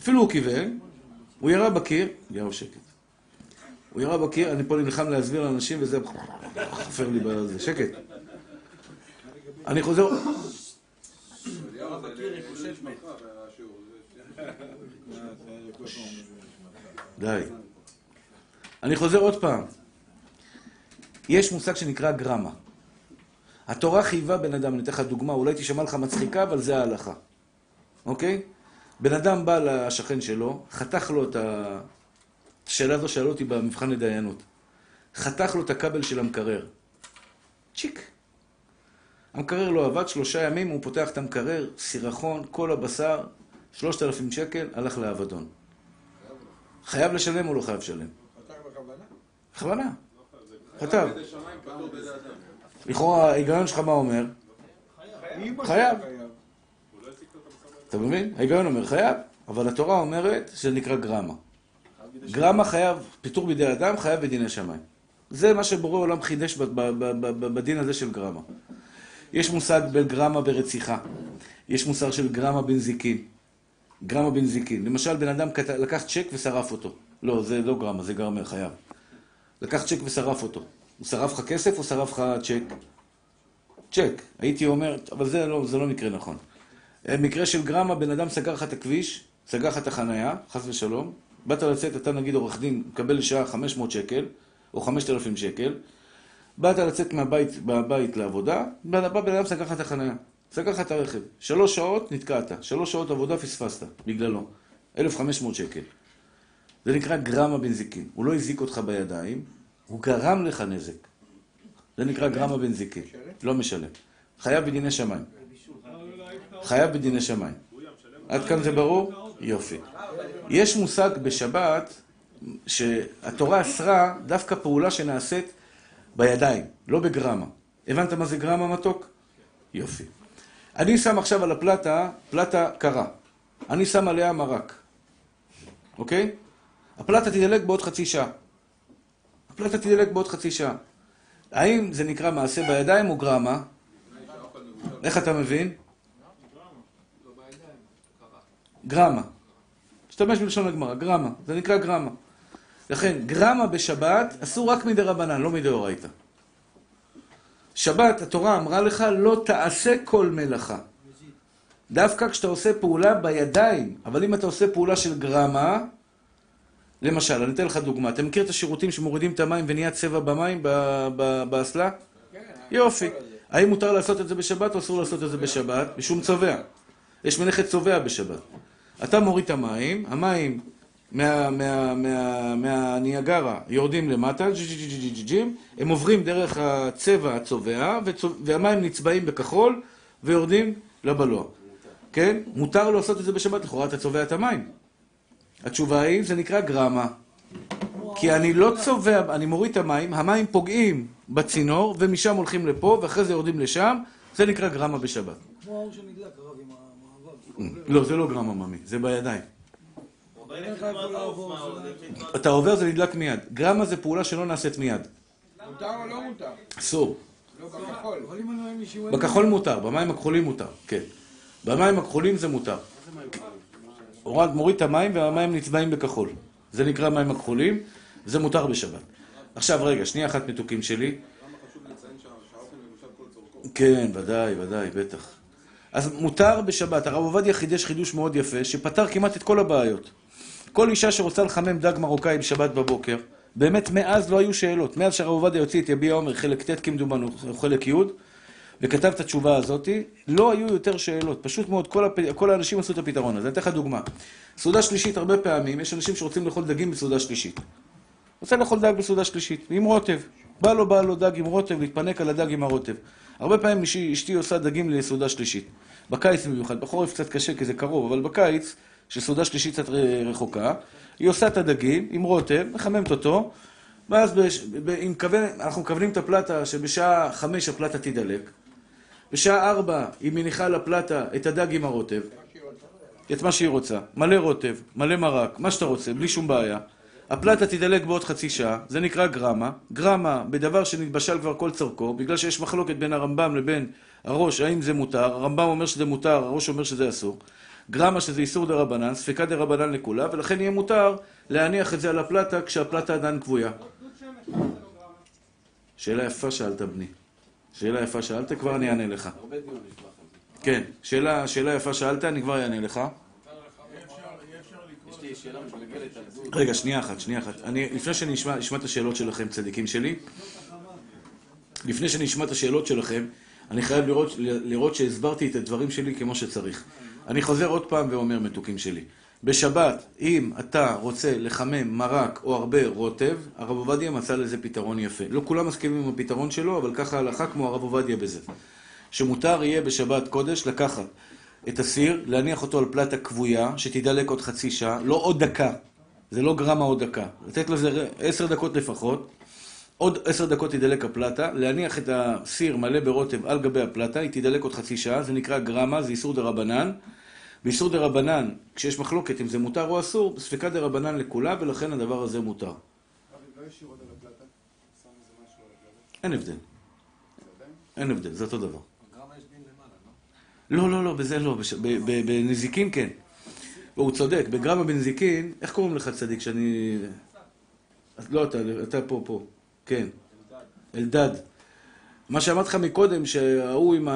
אפילו הוא כיוון, הוא ירה בקיר, יאו שקט. הוא ירה בקיר, אני פה נלחם להסביר לאנשים וזה חופר לי בזה, שקט. אני חוזר, די. אני חוזר עוד פעם. יש מושג שנקרא גרמה. התורה חייבה בן אדם, אני אתן לך דוגמה, אולי תשמע לך מצחיקה, אבל זה ההלכה. אוקיי? בן אדם בא לשכן שלו, חתך לו את ה... השאלה הזו שאלו אותי במבחן לדיינות. חתך לו את הכבל של המקרר. צ'יק. המקרר לא עבד, שלושה ימים הוא פותח את המקרר, סירחון, כל הבשר, שלושת אלפים שקל, הלך לאבדון. חייב לשלם או לא חייב לשלם? פתח בכוונה? בכוונה. בידי אדם. לכאורה, ההיגיון שלך מה אומר? חייב. שלך אתה מבין? ההיגיון אומר חייב, אבל התורה אומרת שזה נקרא גרמה. גרמה חייב, פיטור בידי אדם, חייב בדיני שמיים. זה מה שבורא עולם חידש בדין הזה של גרמה. יש מושג בגרמה ברציחה. יש מושג של גרמה בנזיקין. גרמה בנזיקין. למשל, בן אדם כת- לקח צ'ק ושרף אותו. לא, זה לא גרמה, זה גרמה, חייב. לקח צ'ק ושרף אותו. הוא שרף לך כסף או שרף לך צ'ק? צ'ק. הייתי אומר, אבל זה לא, זה לא מקרה נכון. אה, מקרה של גרמה, בן אדם סגר לך את הכביש, סגר לך את החנייה, חס ושלום, באת לצאת, אתה נגיד עורך דין, מקבל לשעה 500 שקל, או 5,000 שקל, באת לצאת מהבית, מהבית לעבודה, בא בן אדם סגר לך את החנייה, סגר לך את הרכב, שלוש שעות נתקעת, שלוש שעות עבודה פספסת, בגללו, 1,500 שקל. זה נקרא גרמה בנזיקין. הוא לא הזיק אותך בידיים, הוא גרם לך נזק. זה נקרא גרמה בנזיקין. לא משלם. חייב בדיני שמיים. חייב בדיני שמיים. עד כאן זה ברור? יופי. יש מושג בשבת שהתורה אסרה דווקא פעולה שנעשית בידיים, לא בגרמה. הבנת מה זה גרמה מתוק? יופי. אני שם עכשיו על הפלטה, פלטה קרה. אני שם עליה מרק, אוקיי? הפלטה תדלק בעוד חצי שעה. הפלטה תדלק בעוד חצי שעה. האם זה נקרא מעשה בידיים או גרמה? איך אתה מבין? גרמה. משתמש בלשון הגמרא, גרמה. זה נקרא גרמה. לכן, גרמה בשבת אסור רק מדי רבנן, לא מדאורייתא. שבת, התורה אמרה לך, לא תעשה כל מלאכה. דווקא כשאתה עושה פעולה בידיים, אבל אם אתה עושה פעולה של גרמה, למשל, אני אתן לך דוגמה. אתה מכיר את השירותים שמורידים את המים ונהיה צבע במים, באסלה? כן, יופי. האם מותר לעשות את זה בשבת או אסור לעשות את זה בשבת? משום צובע. יש מלאכת צובע בשבת. אתה מוריד את המים, המים מהניאגרה יורדים למטה, הם עוברים דרך הצבע הצובע, והמים נצבעים בכחול ויורדים לבלוע. כן? מותר לעשות את זה בשבת, לכאורה אתה צובע את המים. התשובה היא, זה נקרא גרמה. כי אני לא צובע, אני מוריד את המים, המים פוגעים בצינור, ומשם הולכים לפה, ואחרי זה יורדים לשם, זה נקרא גרמה בשבת. כמו האור שנדלק, הרב, עם המעבר. לא, זה לא גרמה ממי, זה בידיים. ברגע שתנועת העוף, מה עוד? לפי תנועת- אתה עובר, זה נדלק מיד. גרמה זה פעולה שלא נעשית מיד. מותר או לא מותר? אסור. לא בכחול. מותר, במים הכחולים מותר, כן. במים הכחולים זה מותר. הורד, מוריד את המים והמים נצבעים בכחול. זה נקרא מים הכחולים, זה מותר בשבת. עכשיו רגע, שנייה אחת מתוקים שלי. כן, ודאי, ודאי, בטח. אז מותר בשבת, הרב עובדיה חידש חידוש מאוד יפה, שפתר כמעט את כל הבעיות. כל אישה שרוצה לחמם דג מרוקאי בשבת בבוקר, באמת מאז לא היו שאלות. מאז שהרב עובדיה הוציא את יביע עומר, חלק ט' כמדומנו, או חלק י', וכתב את התשובה הזאתי, לא היו יותר שאלות. פשוט מאוד, כל, הפ... כל האנשים עשו את הפתרון הזה. אני אתן לך דוגמה. סעודה שלישית, הרבה פעמים, יש אנשים שרוצים לאכול דגים בסעודה שלישית. רוצה לאכול דג בסעודה שלישית, עם רוטב. בא לו, בא לו דג עם רוטב, להתפנק על הדג עם הרוטב. הרבה פעמים אשתי עושה דגים לסעודה שלישית. בקיץ במיוחד, בחורף קצת קשה כי זה קרוב, אבל בקיץ, שסעודה שלישית קצת רחוקה, היא עושה את הדגים עם רוטב, מחממת אותו, ואז בש, ב, עם מכוון, אנחנו מכוונים את הפלטה שבשעה חמש הפלטה תידלק, בשעה ארבע היא מניחה על הפלטה את הדג עם הרוטב, את מה שהיא רוצה, מלא רוטב, מלא מרק, מה שאתה רוצה, בלי שום בעיה. הפלטה תדלק בעוד חצי שעה, זה נקרא גרמה. גרמה בדבר שנתבשל כבר כל צורכו, בגלל שיש מחלוקת בין הרמב"ם לבין הראש, האם זה מותר, הרמב"ם אומר שזה מותר, הראש אומר שזה אסור. גרמה שזה איסור דה רבנן, ספקה דה רבנן לכולה, ולכן יהיה מותר להניח את זה על הפלטה כשהפלטה עדיין כבויה. שאלה יפה שאלת בני. שאלה יפה שאלת, כבר אני אענה לך. כן, שאלה, שאלה יפה שאלת, אני כבר אענה לך. רגע, שנייה אחת, שנייה אחת. אני, לפני שאני אשמע, אשמע את השאלות שלכם, צדיקים שלי, לפני שאני אשמע את השאלות שלכם, אני חייב לראות, לראות שהסברתי את הדברים שלי כמו שצריך. אני חוזר עוד פעם ואומר, מתוקים שלי. בשבת, אם אתה רוצה לחמם מרק או הרבה רוטב, הרב עובדיה מצא לזה פתרון יפה. לא כולם מסכימים עם הפתרון שלו, אבל ככה ההלכה כמו הרב עובדיה בזה. שמותר יהיה בשבת קודש לקחת את הסיר, להניח אותו על פלטה כבויה, שתידלק עוד חצי שעה, לא עוד דקה. זה לא גרמה עוד דקה. לתת לזה עשר דקות לפחות. עוד עשר דקות תידלק הפלטה, להניח את הסיר מלא ברוטב על גבי הפלטה, היא תידלק עוד חצי שעה, זה נקרא גרמה, זה איסור דה רבנן. באיסור דה רבנן, כשיש מחלוקת אם זה מותר או אסור, ספקה דה רבנן לכולה, ולכן הדבר הזה מותר. אין הבדל. אין הבדל, זה אותו דבר. לא, לא, לא, בזה לא, בש- ב- ב- בנזיקין כן. הוא צודק, בגרמה בנזיקין, איך קוראים לך צדיק שאני... אז לא, אתה, אתה פה, פה. כן. אלדד. מה שאמרתי לך מקודם, שההוא עם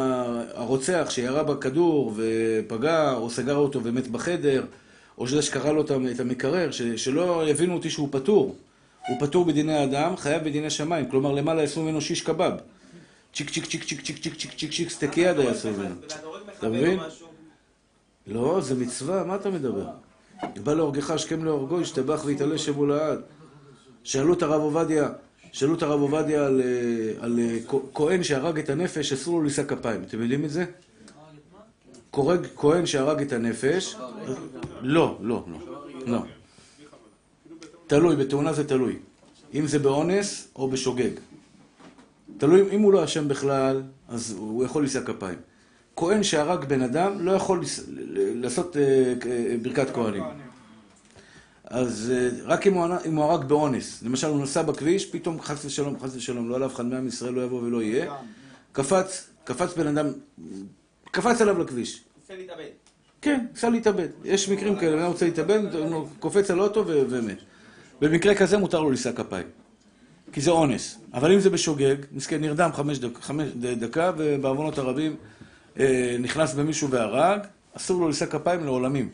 הרוצח שירה בכדור ופגע, או סגר אותו ומת בחדר, או שזה שקרא לו את המ- את המקרר, שלא יבינו אותי שהוא פטור. הוא פטור בדיני אדם, חייב בדיני שמיים. כלומר, למעלה יעשו ממנו שיש קבב. צ'יק צ'יק צ'יק צ'יק צ'יק צ'יק צ'יק צ'יק צ'יק סטקיאדה יעשו ממנו. אתה מבין? לא, זה מצווה, מה אתה מדבר? בא להורגך השכם להורגו, ישתבח ויתעלה שמו לעד. שאלו את הרב עובדיה, שאלו את הרב עובדיה על, אה, על אה, כהן שהרג את הנפש, אסור לו לישא כפיים. אתם יודעים את זה? כהן, כהן שהרג את הנפש, לא, לא, לא, לא. תלוי, בתאונה זה תלוי. אם זה באונס או בשוגג. תלוי, אם הוא לא אשם בכלל, אז הוא יכול לישא כפיים. כהן שהרג בן אדם לא יכול לעשות אה, ברכת כהנים. אז אה, רק אם הוא, אם הרג באונס, למשל הוא נסע בכביש, פתאום חס ושלום, חס ושלום, לא עליו אחד מעם ישראל לא יבוא ולא יהיה, קפץ, קפץ בן אדם, קפץ עליו לכביש. כן, ניסה להתאבד. יש מקרים כאלה, בן אדם רוצה להתאבד, קופץ על אוטו ומת. במקרה כזה מותר לו לישא כפיים. כי זה אונס. אבל אם זה בשוגג, מסכן, נרדם חמש, דק, חמש דקה, ובעוונות הרבים אה, נכנס במישהו והרג, אסור לו לישא כפיים לעולמים.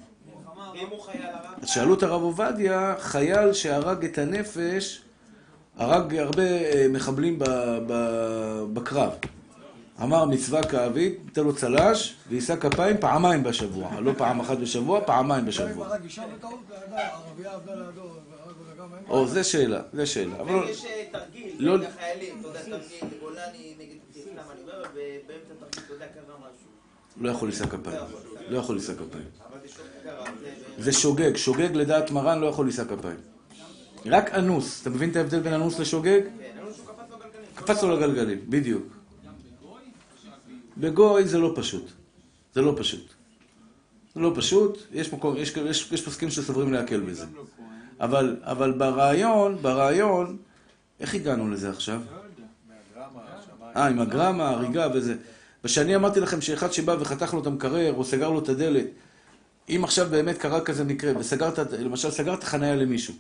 ואם הוא חייל שאלו את הרב עובדיה, חייל שהרג את הנפש, הרג הרבה אה, מחבלים ב, ב, בקרב. אמר מצווה כאבית, ניתן לו צל"ש, ויישא כפיים פעמיים בשבוע. לא פעם אחת בשבוע, פעמיים בשבוע. או, זה שאלה, זה שאלה. אבל ויש אה, תרגיל, לא- נגד החיילים, אתה יודע, תרגיל, גולני נגד סתם אני אומר, ובאמצע תרגיל, אתה יודע, קרה משהו. לא יכול לישא כפיים. לא יכול לישא כפיים. זה שוגג, שוגג לדעת מרן לא יכול לישא כפיים. רק אנוס, אתה מבין את ההבדל בין אנוס לשוגג? קפץ לו לגלגלים, בדיוק. בגוי זה לא פשוט. זה לא פשוט. זה לא פשוט, יש, מקום, יש, יש, יש פוסקים שסוברים להקל בזה. אבל, אבל ברעיון, ברעיון, איך הגענו לזה עכשיו? אה, עם הגרמה, הריגה וזה. ושאני אמרתי לכם שאחד שבא וחתך לו את המקרר, או סגר לו את הדלת, אם עכשיו באמת קרה כזה מקרה, וסגרת, למשל, סגרת חניה למישהו,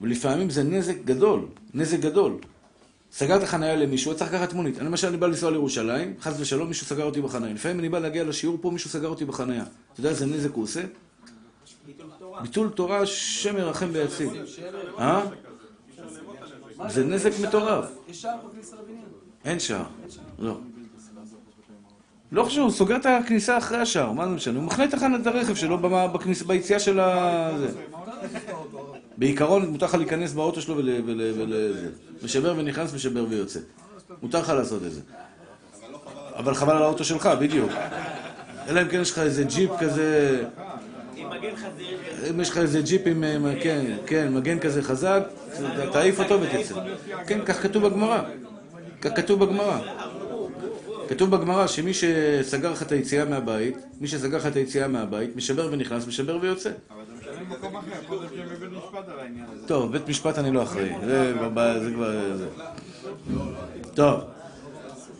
ולפעמים זה נזק גדול, נזק גדול. סגרת חניה למישהו, צריך לקחת מונית. אני למשל, אני בא לנסוע לירושלים, חס ושלום, מישהו סגר אותי בחניה. לפעמים אני בא להגיע לשיעור פה, מישהו סגר אותי בחניה. אתה יודע איזה נזק הוא עושה? ביטול תורה. השם ירחם ויציל. אה? זה נזק מטורף. אין שער. לא. לא חשוב, הוא סוגר את הכניסה אחרי השער, מה זה משנה? הוא מחנה את החנת הרכב שלו ביציאה של ה... זה. בעיקרון, מותר לך להיכנס באוטו שלו ול... ול... ול... זה. משבר ונכנס, משבר ויוצא. מותר לך לעשות את זה. אבל חבל על האוטו שלך, בדיוק. אלא אם כן יש לך איזה ג'יפ כזה... אם יש לך איזה ג'יפ עם, עם- כן, כן, מגן כזה חזק, תעיף אותו ותצא. כן, כך כתוב בגמרא. כך כתוב בגמרא. כתוב בגמרא שמי שסגר לך את היציאה מהבית, מי שסגר לך את היציאה מהבית, משבר ונכנס, משבר ויוצא. אבל זה משנה במקום אחר, להיות שהם בבית משפט על העניין הזה. טוב, בית משפט אני לא אחראי. זה כבר זה. זה. טוב.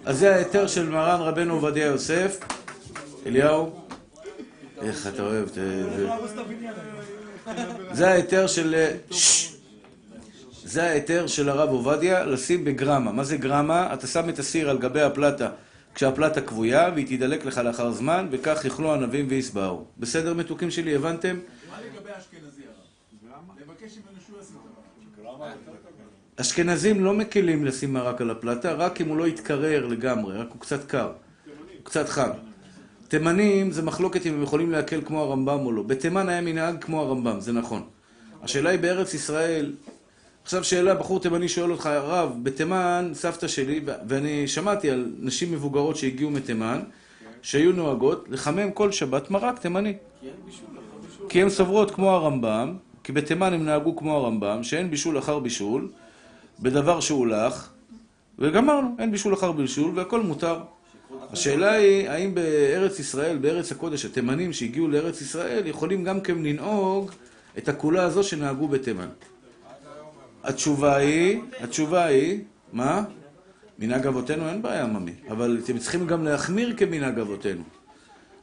אז זה ההיתר של מרן רבנו עובדיה יוסף. אליהו, איך אתה אוהב את זה. זה ההיתר של... זה ההיתר של הרב עובדיה לשים בגרמה. מה זה גרמה? אתה שם את הסיר על גבי הפלטה כשהפלטה כבויה והיא תידלק לך לאחר זמן וכך יאכלו ענבים ויסבעו. בסדר מתוקים שלי, הבנתם? מה לגבי האשכנזי הרב? לבקש ממנו שהוא ישים את. אשכנזים לא מקלים לשים מרק על הפלטה, רק אם הוא לא יתקרר לגמרי, רק הוא קצת קר, הוא קצת חם. תימנים זה מחלוקת אם הם יכולים להקל כמו הרמב"ם או לא. בתימן היה מנהג כמו הרמב"ם, זה נכון. השאלה היא בארץ ישראל, עכשיו שאלה, בחור תימני שואל אותך, הרב, בתימן, סבתא שלי, ואני שמעתי על נשים מבוגרות שהגיעו מתימן, שהיו נוהגות לחמם כל שבת מרק תימני. כי הן סוברות כמו הרמב"ם, כי בתימן הם נהגו כמו הרמב"ם, שאין בישול אחר בישול, בדבר שהוא לך, וגמרנו, אין בישול אחר בישול, והכל מותר. השאלה היא, האם בארץ ישראל, בארץ הקודש, התימנים שהגיעו לארץ ישראל, יכולים גם כן לנהוג את הכולה הזו שנהגו בתימן? התשובה היא, התשובה היא, מה? מנהג אבותינו אין בעיה, ממי, אבל אתם צריכים גם להחמיר כמנהג אבותינו.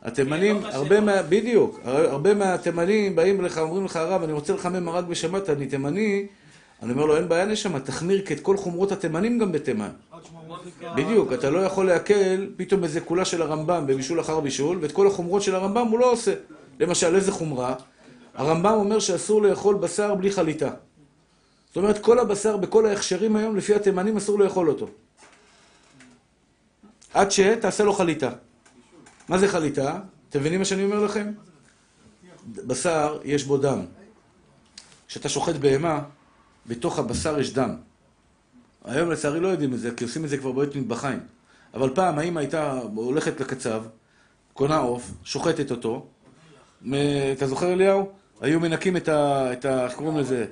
התימנים, הרבה מה... בדיוק, הרבה מהתימנים באים אליך, אומרים לך, הרב, אני רוצה לחמם מרק בשבת, אני תימני, אני אומר לו, אין בעיה נשמה, תחמיר את כל חומרות התימנים גם בתימן. בדיוק, אתה לא יכול להקל פתאום איזה כולה של הרמב"ם בבישול אחר בישול, ואת כל החומרות של הרמב"ם הוא לא עושה. למשל, איזה חומרה? הרמב"ם אומר שאסור לאכול בשר בלי חליטה. זאת אומרת, כל הבשר בכל ההכשרים היום, לפי התימנים, אסור לאכול אותו. עד שתעשה לו חליטה. מה זה חליטה? אתם מבינים מה שאני אומר לכם? בשר, יש בו דם. כשאתה שוחט בהמה, בתוך הבשר יש דם. היום לצערי לא יודעים את זה, כי עושים את זה כבר בבית מטבחיים. אבל פעם האמא הייתה הולכת לקצב, קונה עוף, שוחטת אותו. אתה זוכר אליהו? היו מנקים את ה... איך קוראים לזה?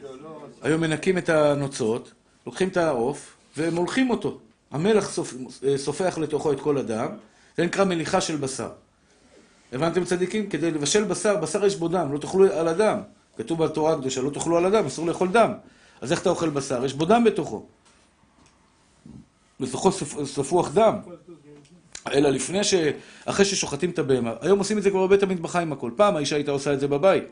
היו מנקים את הנוצות, לוקחים את העוף ומולכים אותו. המלח סופ... סופח לתוכו את כל הדם, זה נקרא מליחה של בשר. הבנתם צדיקים? כדי לבשל בשר, בשר יש בו דם, לא תאכלו על הדם. כתוב בתורה הקדושה, לא תאכלו על הדם, אסור לאכול דם. אז איך אתה אוכל בשר? יש בו דם בתוכו. בתוכו ספוח דם. אלא לפני ש... אחרי ששוחטים את הבהמה. היום עושים את זה כבר בבית המטבחיים הכל. פעם האישה הייתה עושה את זה בבית.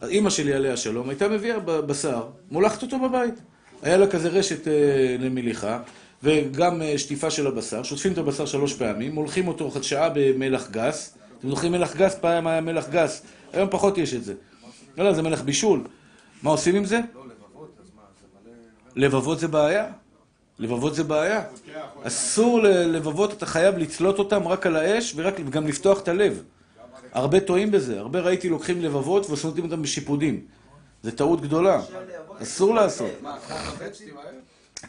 אז אימא שלי עליה שלום, הייתה מביאה בשר, מולחת אותו בבית. היה לה כזה רשת אה, למליחה, וגם אה, שטיפה של הבשר, שוטפים את הבשר שלוש פעמים, מולחים אותו שעה במלח גס. אתם זוכרים מלח גס? פעם היה מלח גס. היום פחות יש את זה. לא, לא, זה מלח בישול. מה עושים עם זה? לבבות זה בעיה. לבבות זה בעיה. אסור ללבבות, אתה חייב לצלות אותם רק על האש, וגם לפתוח את הלב. הרבה טועים בזה. הרבה ראיתי לוקחים לבבות ושונאים אותם בשיפודים. זה טעות גדולה. אסור לעשות.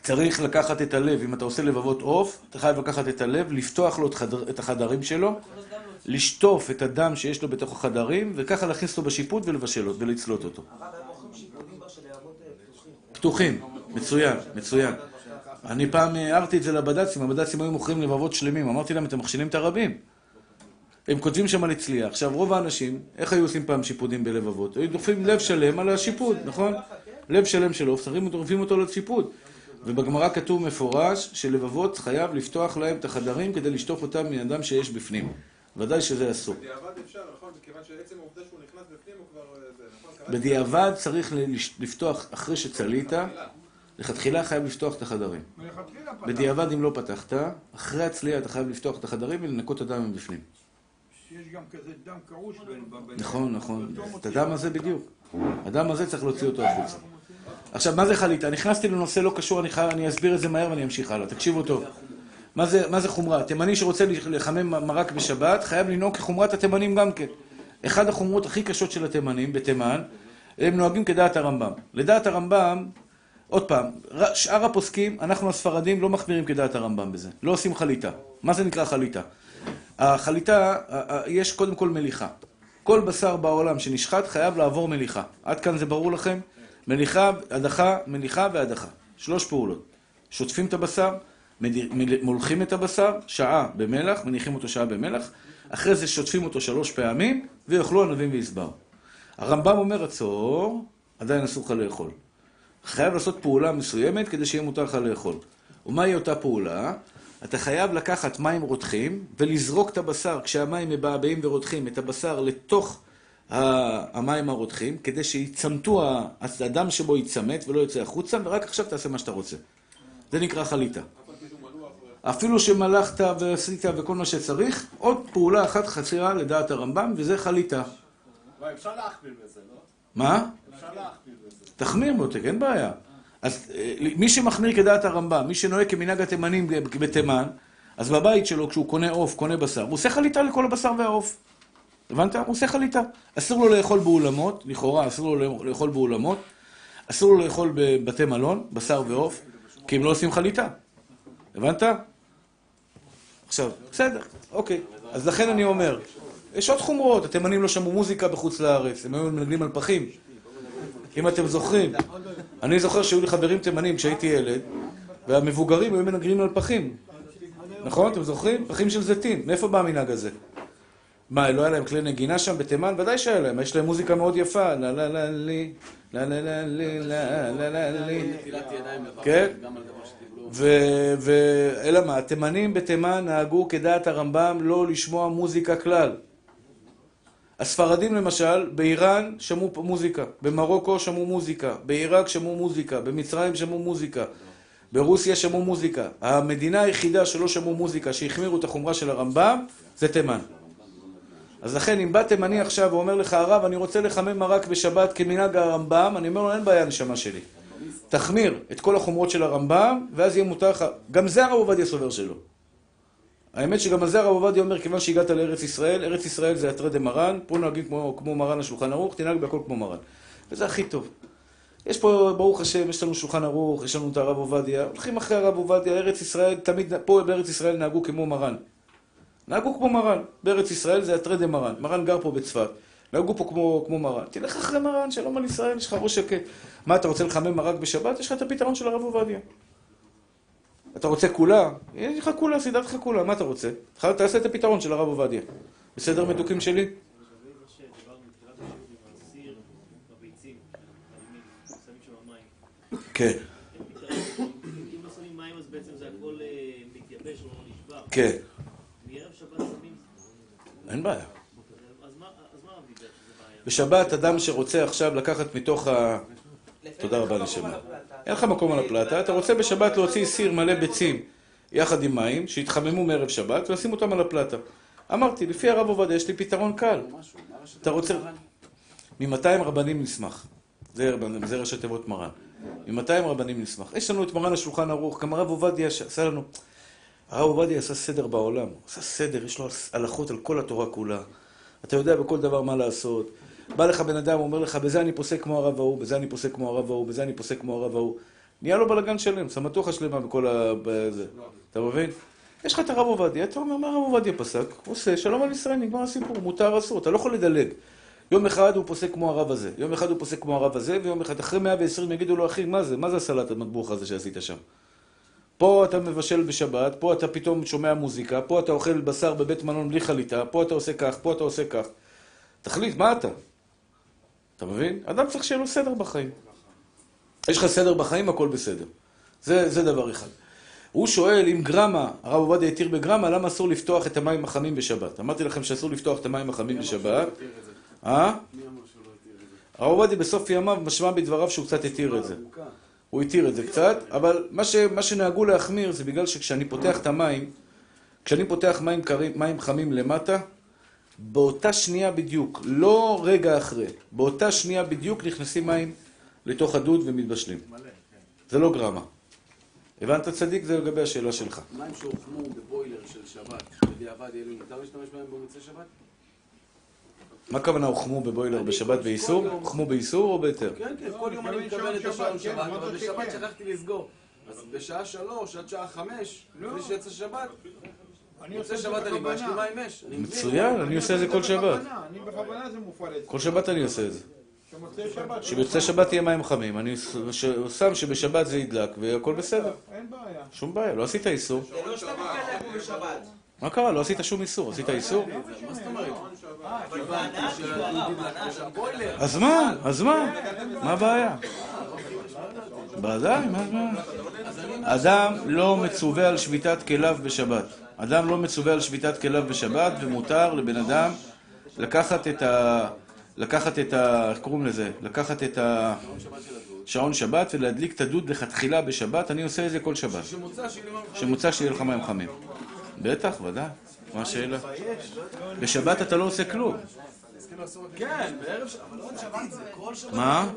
צריך לקחת את הלב. אם אתה עושה לבבות עוף, אתה חייב לקחת את הלב, לפתוח לו את, חדר, את החדרים שלו, לשטוף את הדם שיש לו בתוך החדרים, וככה להכניס אותו בשיפוט ולבשל אותו ולצלות אותו. אה, פתוחים. פתוחים. מצוין, מצוין. אני פעם הערתי את זה לבד"צים, הבד"צים היו מוכרים לבבות שלמים. אמרתי להם, אתם מכשילים את הרבים. הם כותבים שם על אצלי. עכשיו, רוב האנשים, איך היו עושים פעם שיפודים בלבבות? היו דוחפים לב שלם על השיפוד, נכון? לב שלם של עוף, שמים אותו, דוחפים אותו לשיפוד. ובגמרא כתוב מפורש שלבבות חייב לפתוח להם את החדרים כדי לשטוף אותם מאדם שיש בפנים. ודאי שזה אסור. בדיעבד אפשר, נכון? מכיוון שעצם העובדה שהוא נכנס בפנים הוא כבר... אה, נכון? בדיעבד צריך לפתוח, אחרי שצלית, לכתחילה חייב לפתוח את החדרים. בדיעבד אם לא פתחת, אחרי הצלייה אתה חייב לפתוח את החדרים ולנקות את הדם מבפנים. יש גם כזה דם קרוש בין... נכון, נכון. את הדם הזה בדיוק. הדם הזה צריך להוציא אותו החוצה. עכשיו, מה זה חליטה? נכנסתי לנושא לא קשור, אני, חי... אני אסביר את זה מהר ואני אמשיך הלאה. תקשיבו טוב. מה זה, מה זה חומרה? תימני שרוצה לחמם מרק בשבת, חייב לנהוג כחומרת התימנים גם כן. אחד החומרות הכי קשות של התימנים בתימן, הם נוהגים כדעת הרמב"ם. לדעת הרמב"ם, עוד פעם, שאר הפוסקים, אנחנו הספרדים לא מחמירים כדעת הרמב"ם בזה. לא עושים חליטה. מה זה נקרא חליטה? החליטה, ה- ה- יש קודם כל מליחה. כל בשר בעולם שנשחט חייב לעבור מליחה. עד כאן זה ברור לכם? מליחה, הדחה, מליחה והדחה. שלוש פעולות. שוטפים את הבשר, מולחים את הבשר, שעה במלח, מניחים אותו שעה במלח, אחרי זה שוטפים אותו שלוש פעמים, ויאכלו ענבים ויסבר. הרמב"ם אומר, עצור, עדיין אסור לך לאכול. חייב לעשות פעולה מסוימת כדי שיהיה מותר לך לאכול. ומהי אותה פעולה? אתה חייב לקחת מים רותחים ולזרוק את הבשר, כשהמים מבעבעים ורותחים, את הבשר לתוך המים הרותחים, כדי שיצמתו, הדם שבו יצמט ולא יוצא החוצה, ורק עכשיו תעשה מה שאתה רוצה. זה נקרא חליטה. אפילו שמלכת ועשית וכל מה שצריך, עוד פעולה אחת חסרה לדעת הרמב"ם, וזה חליטה. אפשר להכפיל בזה, לא? מה? תחמיר מותק, אין בעיה. אז אה, מי שמחמיר כדעת הרמב"ם, מי שנוהג כמנהג התימנים בתימן, אז בבית שלו, כשהוא קונה עוף, קונה בשר, הוא עושה חליטה לכל הבשר והעוף. הבנת? הוא עושה חליטה. אסור לו לאכול באולמות, לכאורה אסור לו לאכול באולמות, אסור לו לאכול בבתי מלון, בשר ועוף, כי הם לא עושים חליטה. הבנת? עכשיו, בסדר, אוקיי. אז לכן אני אומר, יש עוד חומרות, התימנים לא שמעו מוזיקה בחוץ לארץ, הם היו מנגנים על פחים. אם אתם זוכרים. אני זוכר שהיו לי חברים תימנים כשהייתי ילד, והמבוגרים היו מנגנים על פחים. נכון? אתם זוכרים? פחים של זיתים. מאיפה בא המנהג הזה? מה, לא היה להם כלי נגינה שם בתימן? ודאי שהיה להם. יש להם מוזיקה מאוד יפה. לה לה לה לי, לה לה לה לי, לה לה לה לי. כן? ואלא מה, התימנים בתימן נהגו כדעת הרמב"ם לא לשמוע מוזיקה כלל. הספרדים למשל, באיראן שמעו מוזיקה, במרוקו שמעו מוזיקה, בעיראק שמעו מוזיקה, במצרים שמעו מוזיקה, ברוסיה שמעו מוזיקה. המדינה היחידה שלא שמעו מוזיקה, שהחמירו את החומרה של הרמב"ם, זה תימן. אז לכן, אם בא תימני עכשיו ואומר לך, הרב, אני רוצה לחמם מרק בשבת כמנהג הרמב"ם, אני אומר לו, אין בעיה, נשמה שלי. תחמיר את כל החומרות של הרמב"ם, ואז יהיה מותר לך... גם זה הרב עובדיה סובר שלו. האמת שגם על זה הרב עובדיה אומר, כיוון שהגעת לארץ ישראל, ארץ ישראל זה התרי דה מרן, פה נוהגים כמו, כמו מרן השולחן ערוך, תנהג בהכל כמו מרן. וזה הכי טוב. יש פה, ברוך השם, יש לנו שולחן ערוך, יש לנו את הרב עובדיה, הולכים אחרי הרב עובדיה, ארץ ישראל, תמיד, פה בארץ ישראל נהגו כמו מרן. נהגו כמו מרן. בארץ ישראל זה התרי דה מרן. מרן גר פה בצפת. נהגו פה כמו, כמו מרן. תלך אחרי מרן, שלום על ישראל, יש לך ראש שקט. מה, אתה רוצה לחמם מרק בשבת? יש לך את הפתרון של הרב עובדיה. אתה רוצה כולה? יש לך כולה, סידרת לך כולה, מה אתה רוצה? תעשה את הפתרון של הרב עובדיה. בסדר מתוקים שלי? כן. לא או נשבר. כן. אין בעיה? בשבת אדם שרוצה עכשיו לקחת מתוך ה... תודה רבה לשמה. אין לך מקום על הפלטה, אתה רוצה בשבת להוציא סיר מלא ביצים יחד עם מים, שיתחממו מערב שבת, ולשים אותם על הפלטה. אמרתי, לפי הרב עובדיה יש לי פתרון קל. אתה רוצה... מ-200 רבנים נשמח. זה, זה ראשי תיבות מרן. מ-200 רבנים נשמח. יש לנו את מרן השולחן ערוך, גם הרב עובדיה עשה לנו... הרב עובדיה עשה סדר בעולם. עשה סדר, יש לו הלכות על כל התורה כולה. אתה יודע בכל דבר מה לעשות. בא לך בן אדם, אומר לך, בזה אני פוסק כמו הרב ההוא, בזה אני פוסק כמו הרב ההוא, בזה אני פוסק כמו הרב ההוא. נהיה לו בלאגן שלם, סמטוחה שלמה בכל ה... בזה. אתה מבין? יש לך את הרב עובדיה, אתה אומר, מה הרב עובדיה פסק? הוא עושה, שלום על ישראל, נגמר הסיפור, מותר אסור, אתה לא יכול לדלג. יום אחד הוא פוסק כמו הרב הזה, יום אחד הוא פוסק כמו הרב הזה, ויום אחד, אחרי 120 יגידו לו, אחי, מה זה? מה זה הסלט המטבוח הזה שעשית שם? פה אתה מבשל בשבת, פה אתה פתאום שומע מוזיקה, פה אתה אוכל בשר בבית מלון בלי חליטה, פה אתה עושה כך, פה אתה עושה כך. תחליט, מה אתה? אתה מבין? אדם צריך שיהיה לו סדר בחיים. יש לך סדר בחיים, הכל בסדר. זה, זה דבר אחד. הוא שואל אם גרמה, הרב עובדיה התיר בגרמה, למה אסור לפתוח את המים החמים בשבת? אמרתי לכם שאסור לפתוח את המים החמים בשבת. אה? הרב עובדיה בסוף ימיו משמע בדבריו שהוא קצת התיר את זה. הוא התיר את זה קצת, אבל מה, ש, מה שנהגו להחמיר זה בגלל שכשאני פותח את המים, כשאני פותח מים, קרים, מים חמים למטה, באותה שנייה בדיוק, לא רגע אחרי, באותה שנייה בדיוק נכנסים מים לתוך הדוד ומתבשלים. זה לא גרמה. הבנת צדיק? זה לגבי השאלה שלך. מים שהוחמו בבוילר של שבת, בדיעבד יהיה לי מותר להשתמש בהם במוצאי שבת? מה הכוונה הוחמו בבוילר בשבת באיסור? הוחמו באיסור או בהיתר? כן, כן, כל יום אני מקבל את השעון שבת, אבל בשבת שכחתי לסגור. אז בשעה שלוש עד שעה חמש, לפני שיצא שבת, מוצאי שבת אני בא, יש לי מים אש. אני. מצוין, אני עושה את זה כל שבת. אני בכוונה זה מופעל אצלי. כל שבת אני עושה את זה. שבמוצאי שבת יהיה מים חמים. אני שם שבשבת זה ידלק והכל בסדר. אין בעיה. שום בעיה, לא עשית איסור. זה לא שאתה מתקלח פה בשבת. מה קרה? לא עשית שום איסור. עשית איסור? מה זאת אומרת? בוילר. אז מה? אז מה? מה הבעיה? ודאי, מה הבעיה? אדם לא מצווה על שביתת כליו בשבת. אדם לא מצווה על שביתת כליו בשבת, ומותר לבן אדם לקחת את ה... לקחת את ה... איך קוראים לזה? לקחת את השעון שבת ולהדליק את הדוד לכתחילה בשבת. אני עושה את זה כל שבת. שמוצא שיהיה חמים. לך מים חמים. בטח, ודאי. מה השאלה? בשבת אתה לא עושה כלום. כן, בערב שבת, אבל לא שבת זה כל שבת. מה?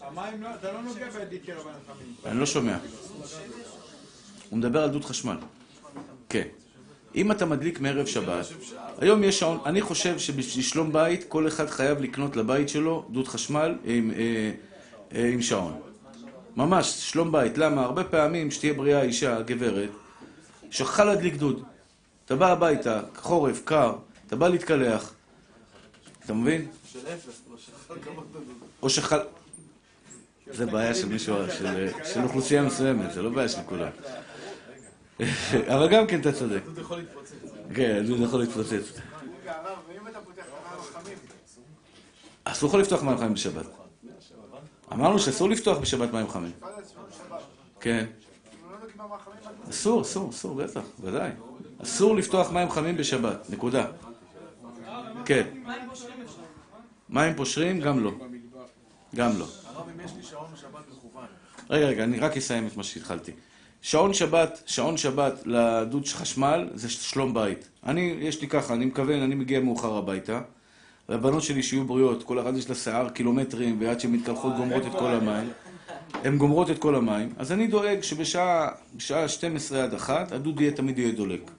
המים לא, אתה לא נוגע של המים החמים. אני לא שומע. הוא מדבר על דוד חשמל. כן. אם אתה מדליק מערב שבת, היום יש שעון, אני חושב שבשביל שלום בית, כל אחד חייב לקנות לבית שלו דוד חשמל עם, אה, אה, עם שעון. ממש, שלום בית. למה? הרבה פעמים, שתהיה בריאה אישה, גברת, שכחה להדליק דוד. אתה בא הביתה, חורף, קר, אתה בא להתקלח, אתה מבין? של אפס. או שחל... זה בעיה של מישהו, של אוכלוסייה מסוימת, זה לא בעיה של כולם. אבל גם כן אתה צודק. דוד יכול להתפוצץ. כן, דוד יכול להתפוצץ. אסור לך לפתוח מים חמים בשבת. אמרנו שאסור לפתוח בשבת מים חמים. כן. לא אסור, אסור, אסור, בטח, ודאי. אסור לפתוח מים חמים בשבת, נקודה. כן. מים פושרים? גם לא. גם לא. הרב, אם יש לי שעון שבת מכוון. רגע, רגע, אני רק אסיים את מה שהתחלתי. שעון שבת, שעון שבת לדוד חשמל זה שלום בית. אני, יש לי ככה, אני מכוון, אני מגיע מאוחר הביתה, והבנות שלי שיהיו בריאות, כל אחת יש לה שיער קילומטרים, ועד שהן מתקלחות גומרות את כל המים. הן גומרות את כל המים, אז אני דואג שבשעה בשעה 12 עד 1, הדוד יהיה תמיד יהיה דולק.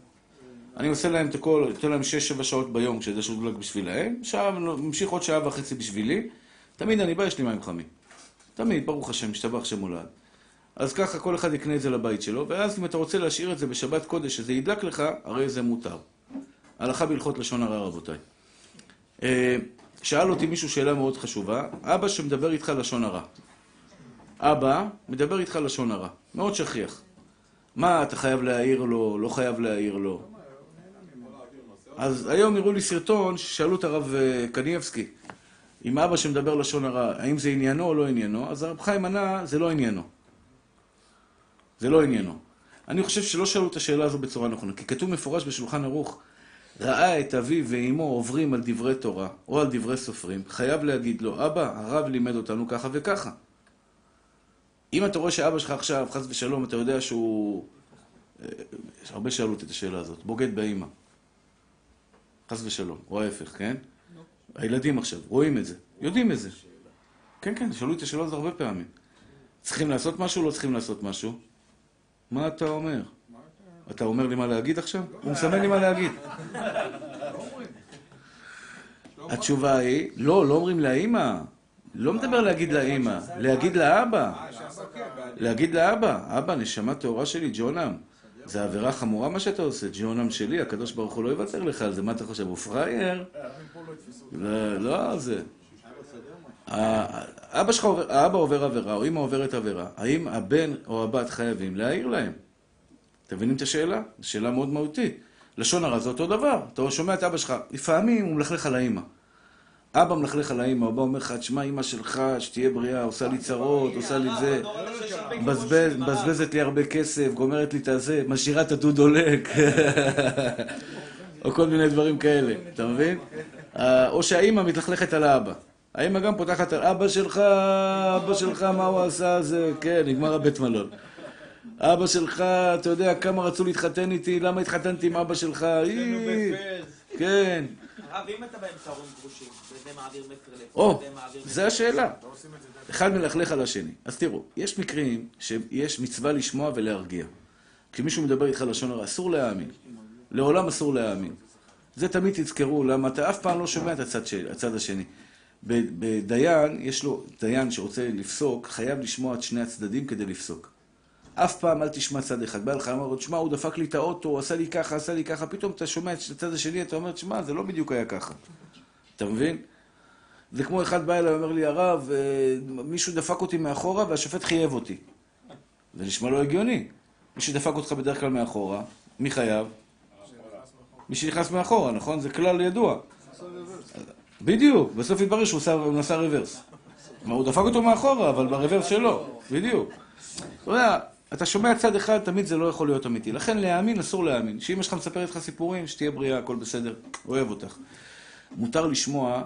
אני עושה להם את הכל, נותן להם 6-7 שעות ביום כשזה שהוא דולק בשבילהם, שעה, ממשיך עוד שעה וחצי בשבילי, תמיד אני בא, יש לי מים חמים. תמיד, ברוך השם, משתבח שם מולד. אז ככה כל אחד יקנה את זה לבית שלו, ואז אם אתה רוצה להשאיר את זה בשבת קודש, שזה ידלק לך, הרי זה מותר. הלכה בהלכות לשון הרע, רבותיי. אה, שאל אותי מישהו שאלה מאוד חשובה, אבא שמדבר איתך לשון הרע. אבא מדבר איתך לשון הרע, מאוד שכיח. מה, אתה חייב להעיר לו, לא חייב להעיר לו? אז היום הראו לי סרטון ששאלו את הרב אה, קניבסקי, אם אבא שמדבר לשון הרע, האם זה עניינו או לא עניינו? אז הרב חיים ענה, זה לא עניינו. זה לא עניינו. אני חושב שלא שאלו את השאלה הזו בצורה נכונה, כי כתוב מפורש בשולחן ערוך, ראה את אביו ואימו עוברים על דברי תורה או על דברי סופרים, חייב להגיד לו, אבא, הרב לימד אותנו ככה וככה. אם אתה רואה שאבא שלך עכשיו, חס ושלום, אתה יודע שהוא... אה, יש הרבה שאלו אותי את השאלה הזאת, בוגד באימא. חס ושלום, או ההפך, כן? הילדים עכשיו, רואים את זה, יודעים את זה. כן, כן, שאלו את השאלה הזאת הרבה פעמים. צריכים לעשות משהו לא צריכים לעשות משהו? מה אתה אומר? אתה אומר לי מה להגיד עכשיו? הוא מסמן לי מה להגיד. התשובה היא, לא, לא אומרים לאימא. לא מדבר להגיד לאימא, להגיד לאבא. להגיד לאבא, אבא, נשמה טהורה שלי, ג'ונם. זה עבירה חמורה מה שאתה עושה, ג'ונם שלי, הקדוש ברוך הוא לא יוותר לך על זה, מה אתה חושב, הוא פראייר? לא, לא זה. האבא עובר, האבא עובר עבירה, או אמא עוברת עבירה, האם הבן או הבת חייבים להעיר להם? אתם מבינים את השאלה? זו שאלה מאוד מהותית. לשון הרע זה אותו דבר. אתה שומע את אבא שלך, לפעמים הוא מלכלך על האמא. אבא מלכלך על האמא, הוא בא אומר לך, תשמע, אמא שלך, שתהיה בריאה, עושה לי צרות, עושה לי זה, מבזבז- מבזבזת לי הרבה כסף, גומרת לי את הזה, משאירה את הדוד דולק, או כל מיני דברים כאלה, אתה מבין? אה, או שהאימא מתלכלכת על האבא. האמא גם פותחת על אבא שלך, אבא שלך, מה הוא עשה, זה, כן, נגמר הבית מלון. אבא שלך, אתה יודע כמה רצו להתחתן איתי, למה התחתנתי עם אבא שלך, אי, כן. הרב, אם אתה באמצע הורים גרושים, וזה מעביר מסר לפה, או, וזה מעביר מסר זה השאלה. אחד מלכלך על השני. אז תראו, יש מקרים שיש מצווה לשמוע ולהרגיע. כשמישהו מדבר איתך לשון הרע, אסור להאמין. לעולם אסור להאמין. זה תמיד תזכרו, למה אתה אף פעם לא שומע את הצד, של, הצד השני. בדיין, יש לו, דיין שרוצה לפסוק, חייב לשמוע את שני הצדדים כדי לפסוק. אף פעם אל תשמע צד אחד. בא לך, אמר, תשמע, הוא דפק לי את האוטו, הוא עשה לי ככה, עשה לי ככה, פתאום אתה שומע את הצד השני, אתה אומר, תשמע, זה לא בדיוק היה ככה. אתה מבין? זה כמו אחד בא אליי, אומר לי, הרב, אה, מישהו דפק אותי מאחורה והשופט חייב אותי. זה נשמע לא הגיוני. מי שדפק אותך בדרך כלל מאחורה, מי חייב? מי שנכנס מאחורה, נכון? זה כלל ידוע. בדיוק, בסוף התברר שהוא עשה- נסע רוורס. הוא דפק אותו מאחורה, אבל ברוורס שלו, בדיוק. אתה יודע, אתה שומע צד אחד, תמיד זה לא יכול להיות אמיתי. לכן להאמין, אסור להאמין. שאמא שלך מספרת לך סיפורים, שתהיה בריאה, הכל בסדר, אוהב אותך. מותר לשמוע,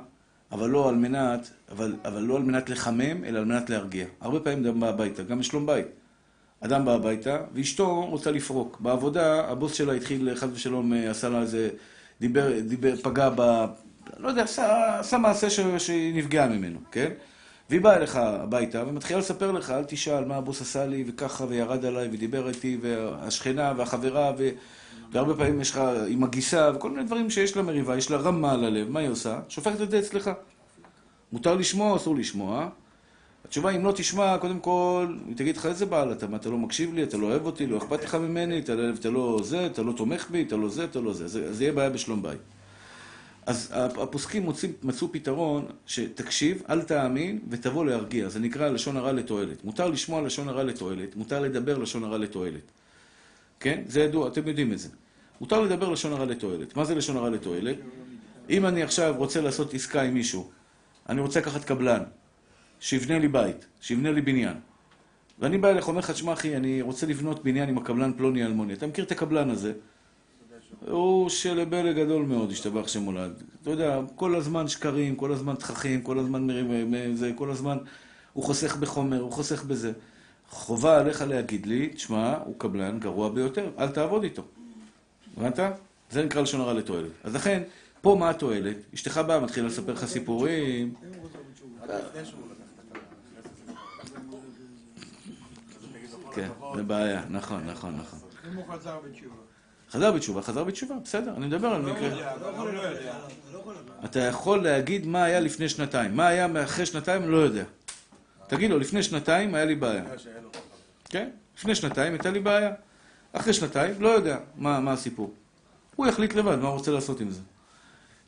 אבל לא על מנת, אבל, אבל לא על מנת לחמם, אלא על מנת להרגיע. הרבה פעמים אדם בא הביתה, גם בשלום בית. אדם בא הביתה, ואשתו רוצה לפרוק. בעבודה, הבוס שלה התחיל, חס ושלום, אה, עשה לה איזה, דיבר, דיבר, פגע ב... לא יודע, עשה, עשה מעשה ש, שהיא נפגעה ממנו, כן? והיא באה אליך הביתה ומתחילה לספר לך, אל תשאל מה הבוס עשה לי וככה וירד עליי ודיבר איתי והשכנה והחברה ו... והרבה פעמים יש לך עם הגיסה וכל מיני דברים שיש לה מריבה, יש לה רמה על הלב, מה היא עושה? שופכת את זה אצלך. מותר לשמוע או אסור לשמוע? התשובה אם לא תשמע, קודם כל, היא תגיד לך איזה בעל אתה, מה, אתה לא מקשיב לי, אתה לא אוהב אותי, לא אכפת לך ממני, אתה, לא- אתה לא זה, אתה לא תומך בי, אתה לא זה, אתה לא זה. זה, זה יהיה בעיה בשלום בית. אז הפוסקים מוצאים, מצאו פתרון שתקשיב, אל תאמין ותבוא להרגיע. זה נקרא לשון הרע לתועלת. מותר לשמוע לשון הרע לתועלת, מותר לדבר לשון הרע לתועלת. כן? זה ידוע, אתם יודעים את זה. מותר לדבר לשון הרע לתועלת. מה זה לשון הרע לתועלת? אם אני עכשיו רוצה לעשות עסקה עם מישהו, אני רוצה לקחת קבלן, שיבנה לי בית, שיבנה לי בניין. ואני בא אליך, אומר לך, תשמע אחי, אני רוצה לבנות בניין עם הקבלן פלוני אלמוני. אתה מכיר את הקבלן הזה? הוא שלבלה גדול מאוד, השתבח שמולד. אתה יודע, כל הזמן שקרים, כל הזמן תככים, כל הזמן מרים, זה, כל הזמן הוא חוסך בחומר, הוא חוסך בזה. חובה עליך להגיד לי, תשמע, הוא קבלן גרוע ביותר, אל תעבוד איתו. הבנת? זה נקרא לשון הרע לתועלת. אז לכן, פה מה התועלת? אשתך באה, מתחילה לספר לך סיפורים. כן, זה בעיה, נכון, נכון, נכון. אם הוא חזר בתשובה. חזר בתשובה, חזר בתשובה, בסדר, אני מדבר על לא מקרה. לא יודע. אתה יכול להגיד מה היה לפני שנתיים. מה היה אחרי שנתיים, לא יודע. תגיד לו, לפני שנתיים היה לי בעיה. כן? לפני שנתיים הייתה לי בעיה. אחרי שנתיים, לא יודע מה, מה הסיפור. הוא יחליט לבד מה הוא רוצה לעשות עם זה.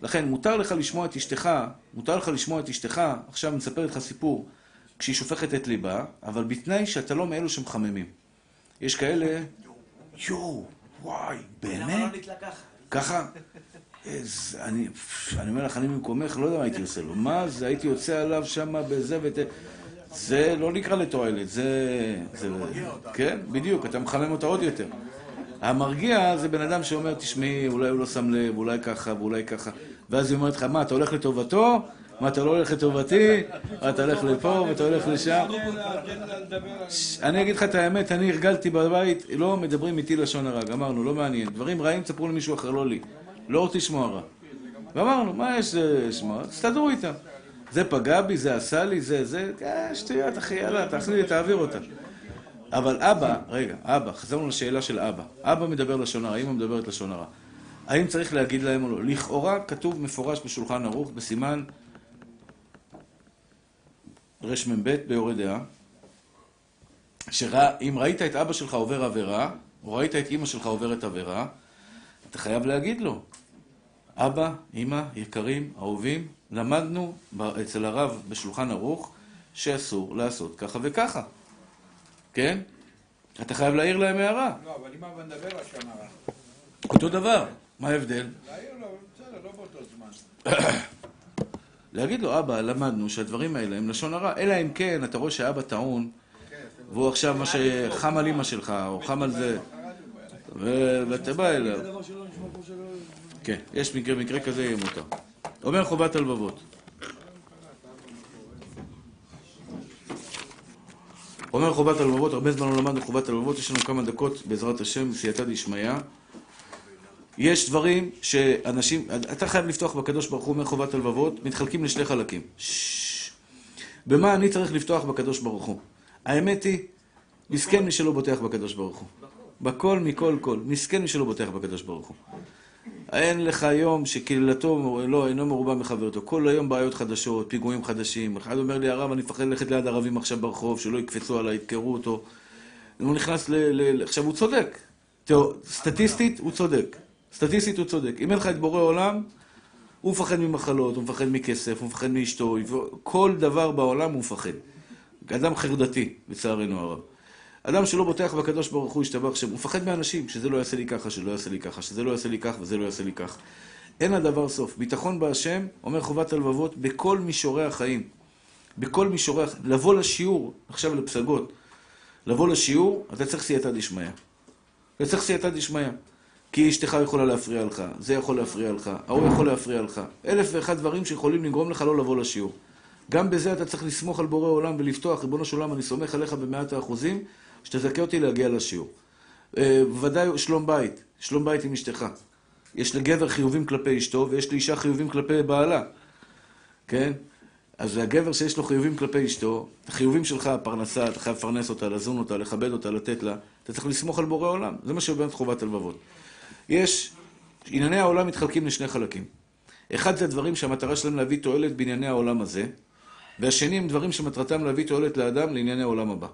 לכן, מותר לך לשמוע את אשתך, מותר לך לשמוע את אשתך, עכשיו מספר לך סיפור, כשהיא שופכת את ליבה, אבל בתנאי שאתה לא מאלו שמחממים. יש כאלה, יואו, וואי, למה באמת? לא נתלקח? ככה? איזה, אני, אני אומר לך, אני במקומך, לא יודע מה הייתי עושה לו. מה זה, הייתי יוצא עליו שם בזה ות... זה לא נקרא לתועלת, זה... זה כן, בדיוק, אתה מחמם אותה עוד יותר. המרגיע זה בן אדם שאומר, תשמעי, אולי הוא לא שם לב, אולי ככה ואולי ככה. ואז היא אומרת לך, מה, אתה הולך לטובתו? מה, אתה לא הולך לטובתי? מה, אתה הולך לפה ואתה הולך לשם? אני אגיד לך את האמת, אני הרגלתי בבית, לא מדברים איתי לשון הרע, גמרנו, לא מעניין. דברים רעים תספרו למישהו אחר, לא לי. לא רוצה לשמוע רע. ואמרנו, מה יש לשמוע? תסתדרו איתם. זה פגע בי, זה עשה לי, זה, זה, אה, שטויות, אחי, יאללה, תעשי לי, תעביר אותה. אבל אבא, רגע, אבא, חזרנו לשאלה של אבא. אבא מדבר לשון הרע, אמא מדברת לשון הרע. האם צריך להגיד להם או לא? לכאורה כתוב מפורש בשולחן ערוך, בסימן רמ"ב ביורה דעה, שאם ראית את אבא שלך עובר עבירה, או ראית את אמא שלך עוברת עבירה, אתה חייב להגיד לו, אבא, אמא, יקרים, אהובים, למדנו אצל הרב בשולחן ערוך שאסור לעשות ככה וככה, כן? אתה חייב להעיר להם הערה. לא, אבל אם אבא מדבר לשון הרע. אותו דבר, מה ההבדל? להעיר לו, בסדר, לא באותו זמן. להגיד לו, אבא, למדנו שהדברים האלה הם לשון הרע, אלא אם כן אתה רואה שאבא טעון, והוא עכשיו מה שחם על אמא שלך, או חם על זה, ואתה בא אליו. כן, יש מקרה, מקרה כזה יהיה מותר. אומר חובת הלבבות. אומר חובת הלבבות, הרבה זמן לא למדנו חובת הלבבות, יש לנו כמה דקות בעזרת השם, סייעתא דשמיא. יש דברים שאנשים, אתה חייב לפתוח בקדוש ברוך הוא, אומר חובת הלבבות, מתחלקים לשני חלקים. במה אני צריך לפתוח בקדוש ברוך הוא? האמת היא, מסכן מי שלא בוטח בקדוש ברוך הוא. בכל מכל כל, מסכן מי שלא בוטח בקדוש ברוך הוא. אין לך יום שקהילתו לא, אינו מרובה מחברתו. כל היום בעיות חדשות, פיגועים חדשים. אחד אומר לי, הרב, אני מפחד ללכת ליד ערבים עכשיו ברחוב, שלא יקפצו עליי, ידקרו אותו. הוא נכנס. ל... ל- עכשיו, הוא צודק. תראו, סטטיסטית, הוא צודק. סטטיסטית, הוא צודק. אם אין לך את בורא עולם, הוא מפחד ממחלות, הוא מפחד מכסף, הוא מפחד מאשתו, כל דבר בעולם הוא מפחד. אדם חרדתי, לצערנו הרב. אדם שלא בוטח בקדוש ברוך הוא, ישתבח שם, הוא מפחד מאנשים, שזה לא יעשה לי ככה, שלא יעשה לי ככה, שזה לא יעשה לי כך וזה לא יעשה לי כך. אין לדבר סוף. ביטחון בהשם, אומר חובת הלבבות, בכל מישורי החיים. בכל מישורי החיים. לבוא לשיעור, עכשיו לפסגות, לבוא לשיעור, אתה צריך סייעתא דשמיא. אתה צריך סייעתא דשמיא. כי אשתך יכולה להפריע לך, זה יכול להפריע לך, ההוא יכול להפריע לך. אלף ואחד דברים שיכולים לגרום לך לא לבוא לשיעור. גם בזה אתה צריך לסמוך על בורא עולם ולפתוח, ריבונו של עולם, אני סומך עליך במאת האחוזים, שתזכה אותי להגיע לשיעור. אה, בוודאי שלום בית, שלום בית עם אשתך. יש לגבר חיובים כלפי אשתו, ויש לאישה חיובים כלפי בעלה, כן? אז הגבר שיש לו חיובים כלפי אשתו, החיובים שלך, הפרנסה, אתה חייב לפרנס אותה, לזון אותה, לכבד אותה, לתת לה, אתה צריך לסמוך על בורא עולם. זה מה שבאמת חובת הלבבות. יש, ענייני העולם מתחלקים לשני חלקים. אחד זה הדברים שהמטרה שלהם להביא תועלת בענייני העולם הזה, והשני הם דברים שמטרתם להביא תועלת לאדם לענייני העולם הבא.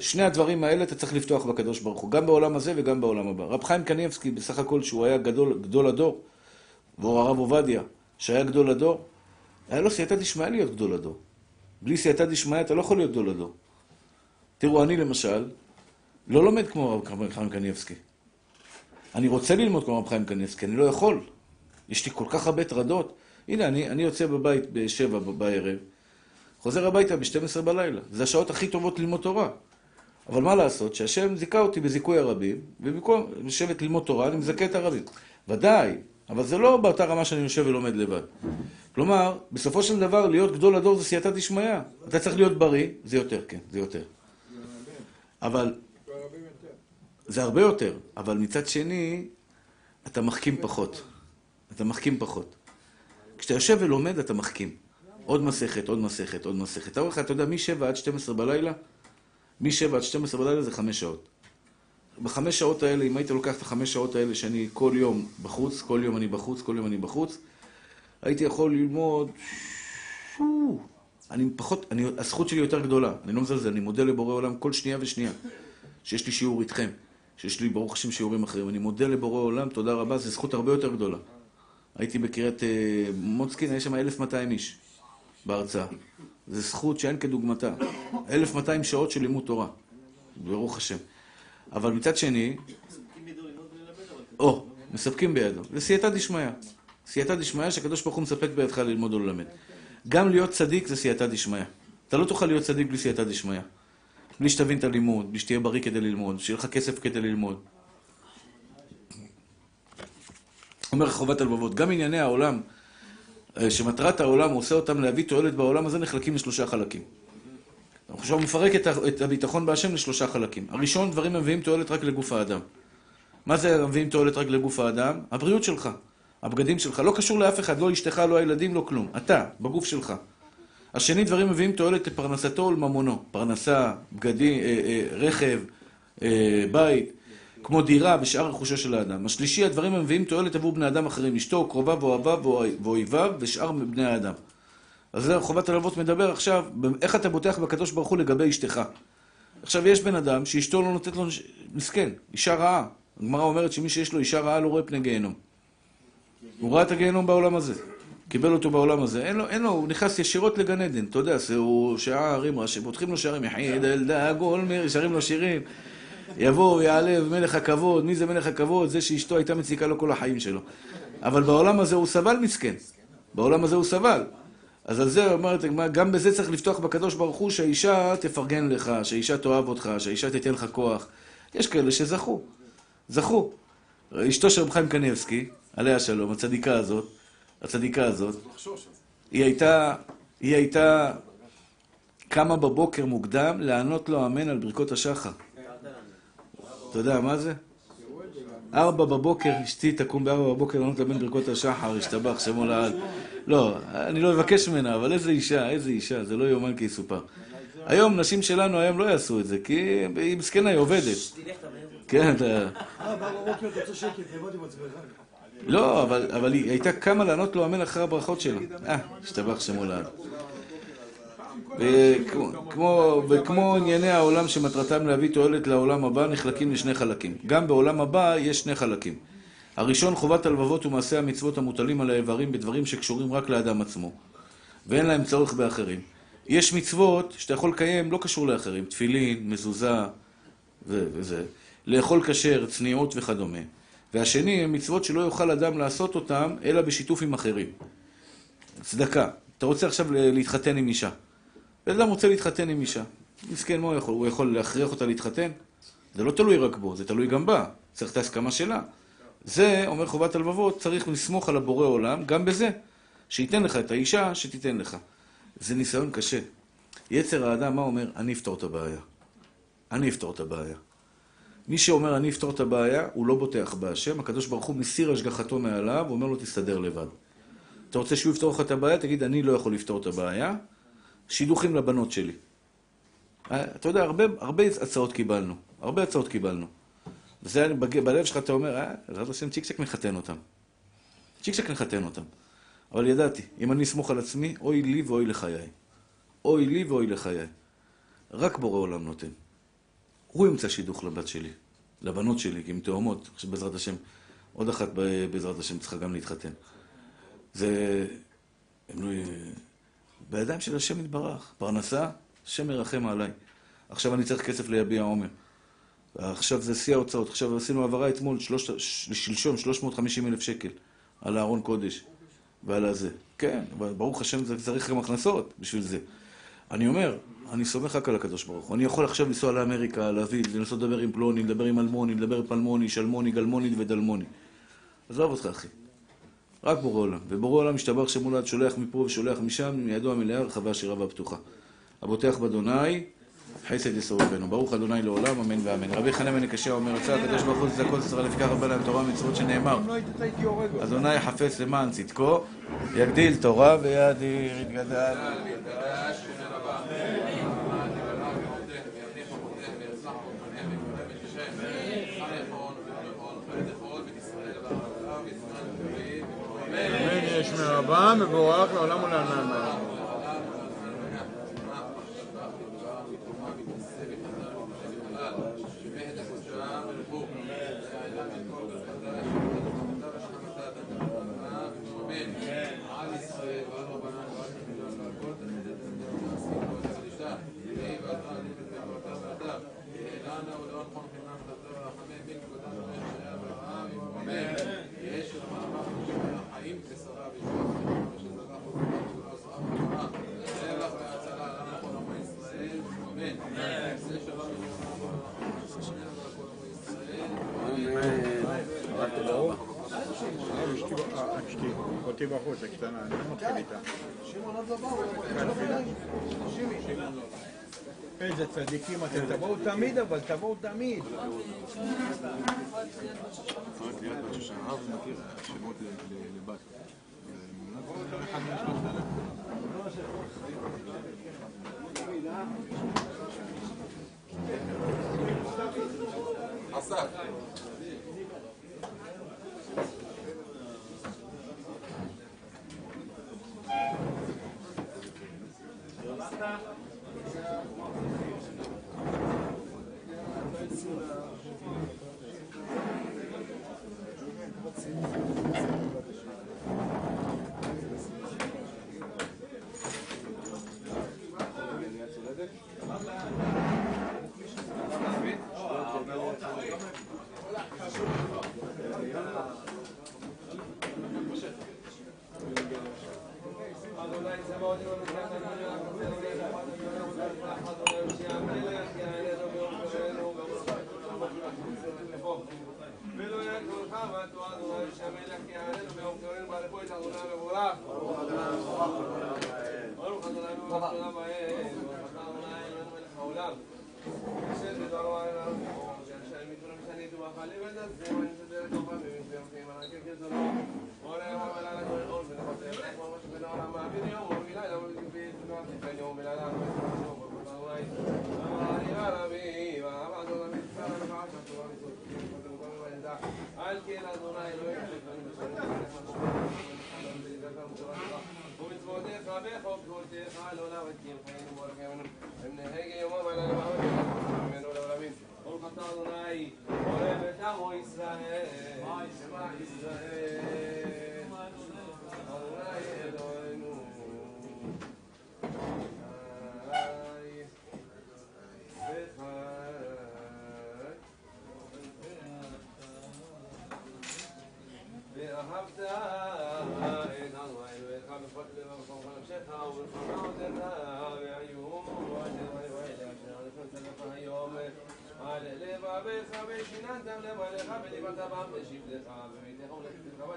שני הדברים האלה אתה צריך לפתוח בקדוש ברוך הוא, גם בעולם הזה וגם בעולם הבא. רב חיים קניבסקי, בסך הכל, שהוא היה גדול, גדול הדור, ואור הרב עובדיה, שהיה גדול הדור, היה לו סייעתא דשמיא להיות גדול הדור. בלי סייעתא דשמיא אתה לא יכול להיות גדול הדור. תראו, אני למשל, לא לומד כמו רב חיים קניבסקי. אני רוצה ללמוד כמו רב חיים קניבסקי, אני לא יכול. יש לי כל כך הרבה טרדות. הנה, אני, אני יוצא בבית בשבע בערב, חוזר הביתה ב-12 בלילה. זה השעות הכי טובות ללמוד תורה. אבל מה לעשות, שהשם זיכה אותי בזיכוי הרבים, ובמקום לשבת ללמוד תורה, אני מזכה את הרבים. ודאי, אבל זה לא באותה רמה שאני יושב ולומד לבד. כלומר, בסופו של דבר, להיות גדול הדור זה סייעתא דשמיא. אתה צריך להיות בריא, זה יותר, כן, זה יותר. אבל... זה הרבה יותר, אבל מצד שני, אתה מחכים פחות. אתה מחכים פחות. כשאתה יושב ולומד, אתה מחכים. עוד מסכת, עוד מסכת, עוד מסכת. תאר לך, אתה יודע, מ-7 עד 12 בלילה, מ-7 עד 12 בלילה זה 5 שעות. בחמש שעות האלה, אם היית לוקח את החמש שעות האלה שאני כל יום בחוץ, כל יום אני בחוץ, כל יום אני בחוץ, הייתי יכול ללמוד... אני פחות, אני, הזכות שלי יותר גדולה, אני לא מזלזל, אני מודה לבורא עולם כל שנייה ושנייה, שיש לי שיעור איתכם, שיש לי ברוך השם שיעורים אחרים, אני מודה לבורא עולם, תודה רבה, זו זכות הרבה יותר גדולה. הייתי בקריית אה, מוצקין, היה שם 1,200 איש בהרצאה. זו זכות שאין כדוגמתה. 1,200 שעות של לימוד תורה, ברוך השם. אבל מצד שני... או, מספקים בידו. זה סייעתא דשמיא. סייעתא דשמיא שהקדוש ברוך הוא מספק בידך ללמוד וללמד. גם להיות צדיק זה סייעתא דשמיא. אתה לא תוכל להיות צדיק בלי סייעתא דשמיא. בלי שתבין את הלימוד, בלי שתהיה בריא כדי ללמוד, שיהיה לך כסף כדי ללמוד. אומר חובת הלבבות, גם ענייני העולם, אה, שמטרת העולם עושה אותם להביא תועלת בעולם הזה, נחלקים לשלושה חלקים. עכשיו הוא מפרק את הביטחון בהשם לשלושה חלקים. הראשון, דברים המביאים תועלת רק לגוף האדם. מה זה מביאים תועלת רק לגוף האדם? הבריאות שלך, הבגדים שלך, לא קשור לאף אחד, לא אשתך, לא הילדים, לא כלום. אתה, בגוף שלך. השני, דברים מביאים תועלת לפרנסתו ולממונו. פרנסה, בגדים, אה, אה, רכב, אה, בית, כמו דירה ושאר רכושו של האדם. השלישי, הדברים המביאים תועלת עבור בני אדם אחרים, אשתו, קרוביו, אוהביו ואויביו ושאר בני האדם. אז זה חובת הלוות מדבר עכשיו, איך אתה בוטח בקדוש ברוך הוא לגבי אשתך. עכשיו, יש בן אדם שאשתו לא נותנת לו, מסכן, אישה רעה. הגמרא אומרת שמי שיש לו אישה רעה לא רואה פני גיהנום. הוא ראה את הגיהנום בעולם הזה. קיבל אותו בעולם הזה. אין לו, אין לו, הוא נכנס ישירות לגן עדן. אתה יודע, זה הוא שערים, פותחים לו שערים, יחיד אל דאגול, שרים לו שירים. יבוא, יעלה, מלך הכבוד. מי זה מלך הכבוד? זה שאשתו הייתה מציקה לו כל החיים שלו. אבל בעולם הזה הוא סבל מסכן. בעולם הזה הוא סבל. אז על זה אומרת גם בזה צריך לפתוח בקדוש ברוך הוא שהאישה תפרגן לך, שהאישה תאהב אותך, שהאישה תיתן לך כוח. יש כאלה שזכו, זכו. אשתו של רב חיים קניבסקי, עליה שלום, הצדיקה הזאת, הצדיקה הזאת, היא הייתה, היא הייתה קמה בבוקר מוקדם לענות לו אמן על ברכות השחר. אתה יודע מה זה? ארבע בבוקר, אשתי תקום בארבע בבוקר לענות אמן ברכות השחר, השתבח שמו לעד. לא, אני לא אבקש ממנה, אבל איזה אישה, איזה אישה, זה לא יאומן כי יסופר. היום, נשים שלנו היום לא יעשו את זה, כי היא מסכנה, היא עובדת. כן, אתה... אה, בבוקר אתה רוצה שקט, לבד עם עצמך. לא, אבל, היא הייתה קמה לענות לו אמן אחרי הברכות שלה. אה, השתבח שמו לעד. וכמו- כמו, וכמו ענייני העולם שמטרתם להביא תועלת לעולם הבא, נחלקים לשני חלקים. גם בעולם הבא יש שני חלקים. הראשון, חובת הלבבות ומעשי המצוות המוטלים על האיברים בדברים שקשורים רק לאדם עצמו, ואין להם צורך באחרים. יש מצוות שאתה יכול לקיים, לא קשור לאחרים, תפילין, מזוזה וזה, לאכול כשר, צניעות וכדומה. והשני, הם מצוות שלא יוכל אדם לעשות אותם, אלא בשיתוף עם אחרים. צדקה. אתה רוצה עכשיו להתחתן עם אישה. בן אדם רוצה להתחתן עם אישה. מסכן, מה הוא יכול? הוא יכול להכריח אותה להתחתן? זה לא תלוי רק בו, זה תלוי גם בה. צריך את ההסכמה שלה. זה, אומר חובת הלבבות, צריך לסמוך על הבורא עולם, גם בזה. שייתן לך את האישה, שתיתן לך. זה ניסיון קשה. יצר האדם, מה אומר? אני אפתור את הבעיה. אני אפתור את הבעיה. מי שאומר אני אפתור את הבעיה, הוא לא בוטח בהשם, הקדוש ברוך הוא מסיר השגחתו מעליו, ואומר לו תסתדר לבד. אתה רוצה שהוא יפתור לך את הבעיה? תגיד, אני לא יכול לפתור את הבעיה. שידוכים לבנות שלי. אה, אתה יודע, הרבה, הרבה הצעות קיבלנו. הרבה הצעות קיבלנו. וזה בלב שלך, אתה אומר, אה, בעזרת השם צ'יק צ'ק נחתן אותם. צ'יק צ'ק נחתן אותם. אבל ידעתי, אם אני אסמוך על עצמי, אוי לי ואוי לחיי. אוי לי ואוי לחיי. רק בורא עולם נותן. הוא ימצא שידוך לבת שלי, לבנות שלי, כי הן תאומות, עכשיו בעזרת השם, עוד אחת בעזרת השם צריכה גם להתחתן. זה... הם לא... בידיים של השם יתברך. פרנסה, השם מרחם עליי. עכשיו אני צריך כסף ליביע עומר. עכשיו זה שיא ההוצאות. עכשיו עשינו העברה אתמול, שלוש, שלשום, 350 אלף שקל על הארון קודש ועל הזה. כן, ברוך השם זה צריך גם הכנסות בשביל זה. אני אומר, אני סומך רק על הקדוש ברוך הוא. אני יכול עכשיו לנסוע לאמריקה, להביא, לנסות לדבר עם פלוני, לדבר עם אלמוני, לדבר עם פלמוני, שלמוני, גלמוני ודלמוני. עזוב אותך, אחי. רק בורא עולם. ובורא עולם משתבח שמולד, שולח מפה ושולח משם, מידו המלאה, רחבה השירה והפתוחה. הבוטח באדוני, חסד יסורבנו. ברוך אדוני לעולם, אמן ואמן. רבי חנן בן קשיא אומר, רצה הקדוש ברוך הוא לצדקות ישראל, לפיכך רבה להם תורה ומצוות שנאמר. לא. אדוני חפץ למען צדקו, יגדיל תורה ויאדיר, יתגדל. אמן יש מרבה, מבורך לעולם ולענן. אשתי, אותי בחוץ, הקטנה, אני לא מתחיל איתה. איזה צדיקים אתם, תבואו תמיד אבל, תבואו תמיד. אסף.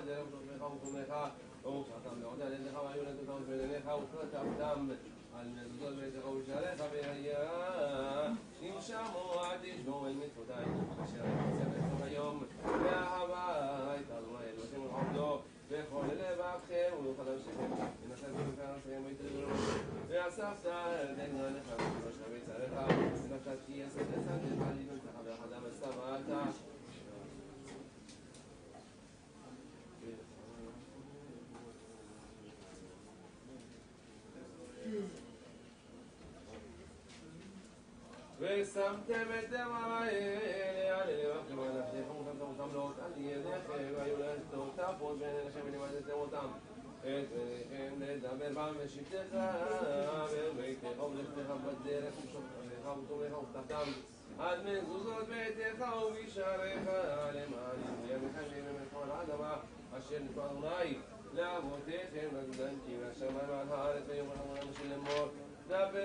בדרך ושוכבך וקומך מאוד על ידיך והיו נתותם בדניך וכתבתם על מזוזות ביתך ובשעריך והיה אם שמוע תשמעו אל מצוותיי אשר עושה בעצם היום והבית אדוני אלוהיכם ולעמדו בכל לבבכם ובכל נפשכם ונשאתם בפני ארצכם ויתרגלו ואספת את גנניך ובראש ביצריך ונפשת כי יסד לסנדך על לבנתך ואחדם וסבלת ושמתם את דם האלה על לבבכם ועל נפשכם ושמתם אותם לאות על ידיכם והיו להם תותפות בין אליכם ולימדתם אותם את בניכם לדבר בם ושבתך וביתך ולכתך בדרך ושוכבך וטומך ופתחתם עד מזוזות ביתך ובשעריך למען ידיכם וימינכם על האדמה אשר נתנו אדוני לאבותיכם לגדלתי והשמיים ועל הארץ ויאמר אדוני אנשים לאמור דבר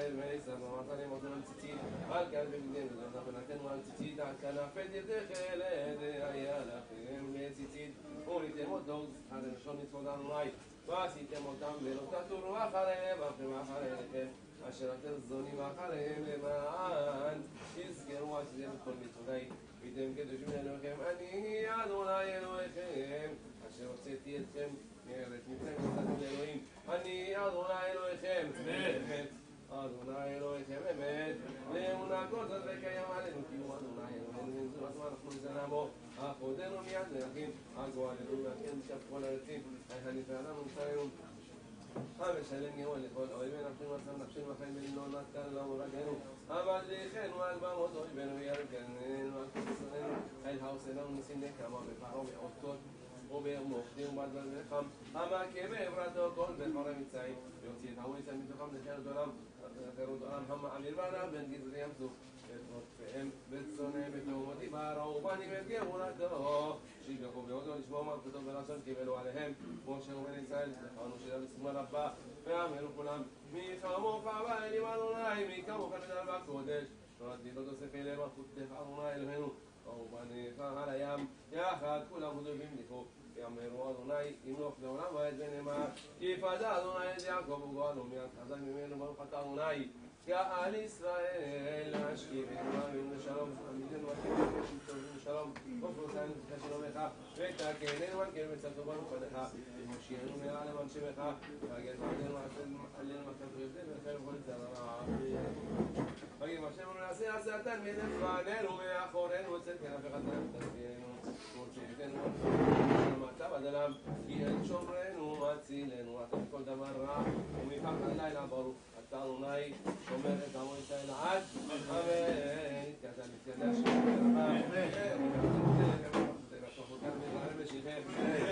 אל בני ישראל ואמרת להם עוד על ציצית על כאן בגדים וזרנה בנתנו על ציצית עד כנפת ידיך אל היה לכם לציצית וניתם אותו זכר לשון מצוות אדוני ועשיתם אותם ולא תטורו אחריהם ואחרים אחריכם אשר אתם זונים אחריהם למען תזכרו עשיתם את כל מצוותי ויתם קדושים לאלוהיכם אני אדוני אלוהיכם אשר הוצאתי אתכם מארץ מצרים ונתתם לאלוהים אני אדוני אלוהיכם אמת אדוני אלוהיכם אמת לאמונה כל זאת וקיים עלינו כי הוא אדוני אלוהינו ונזור עצמו אנחנו נזנה בו אך עודנו מיד להכין הגואלנו והכין משם כל הרצים הנפלא לנו מצרינו המשלם יהוא לכל אויבי נפשנו עצם נפשנו החיים ולא נתן לנו רגענו אבל דריכנו על במות אויבינו וירקנו על כל שונאינו אל העושה לנו ניסים נקמה בפרעה ואותות ובמוחדים ובדבר ולחם המכה בעברתו כל בחורי מצרים ויוציא את הוויסה מתוכם לחירות עולם חירות עולם המעביר בנה בין גזרי ים סוף את רודפיהם וצונאיהם בתאומות יבערו ובנים את גאולתו שיגחו בהודו לשמוע מלכותו ולעשות קיבלו עליהם כמו שהוא בן ישראל זכרנו שירה בסגמה רבה ואמרו כולם מי כמוך ואלים אדוני מי כמוך נדל בקודש נולדתי לא תוסף אליהם מלכותך אדוני אלוהינו ובניך על הים יחד כולם הודו והמליכו יאמרו אדוני ימלוך לעולם ועד ונאמר יפדה אדוני את יעקב וגואלו מיד חזק ממנו ברוך אתה אדוני גאל ישראל השכיב ונאמרים לשלום עמידנו עקינו ושלטון שלום ופרוסנו תתקה שלומך ותקננו מנכן וצלתו ברוך פניך ומושיענו מעל למען שמך והגל בעדנו עלינו מכת ריבדי ולכן וכל צרה ויאמר השם לנו נעשה עשייתן מידי לפנינו מאחורינו אצל כן אף אחד אליו כי אין שומרנו מצילנו אתה מכל דבר רע ומפחד הלילה ברוך אתה אדוני שומר את עמו ישראל עד אמן כי אתה מתקדש וחייך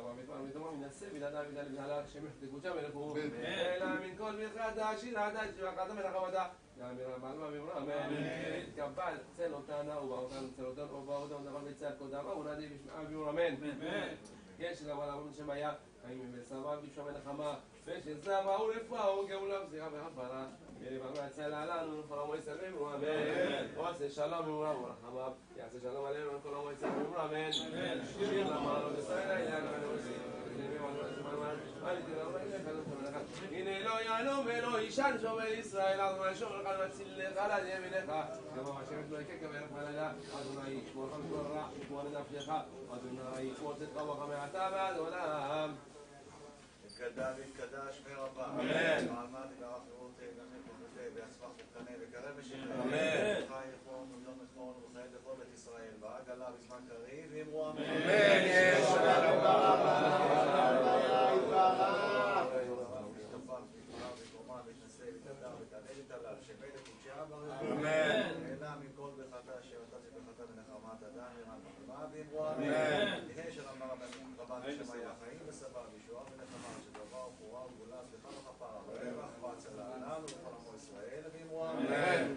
זרוע מתמר מתמר, מנסה בלעדיו ידע לבלעדיו, שמחתקו שם מלכו. אלא מן כל ברכת השיר עדיין שברכת המלך עבודה. גם מרמל ואמרו אמן. התקבל צל אותנה ובאותנו צל אותנו ובאותנו דבר בצל כל דבר ונדי בשמעה ואמרו אמן. יש דבר לעבוד שם היה חיים וסבא בשם הנחמה ושזבה ולפואה וגאולה וזירה והפרה ולבמה יצא לנו לכל עמו ישראל ואמרו אמן ועשה שלום ואמרו ורחמה יעשה שלום עלינו לכל עמו ישראל ואמרו אמן שיר למעלות ישראל היה הנה לא ינום ולא יישן שומר ישראל אדוני שומר לך ומציל לך על ימינך גם השם לא יקה כברך בלילה אדוני ישמורך מכל רע ישמור לנפשך אדוני ישמור צדקה ובך מעתה ועד עולם יתקדש ויתקדש מרבה. אמן. מעמד יברך ורות גנב וחוטא ויצמח וקנה וקרב ושכם. אמן. חי יחום ויום יחמון וחיי לכל בית ישראל. ועגלה בזמן קריב ואמרו אמן. אמן. יש אמן. לפני שלמר המאמין רבן השם היה חיים וסבל, ישועה ונחמה, שגברה וגבורה וגאולה, סליחה וכפרה, ורווח והצלה, לנו ולכל עמו ישראל, ואמרו אמן.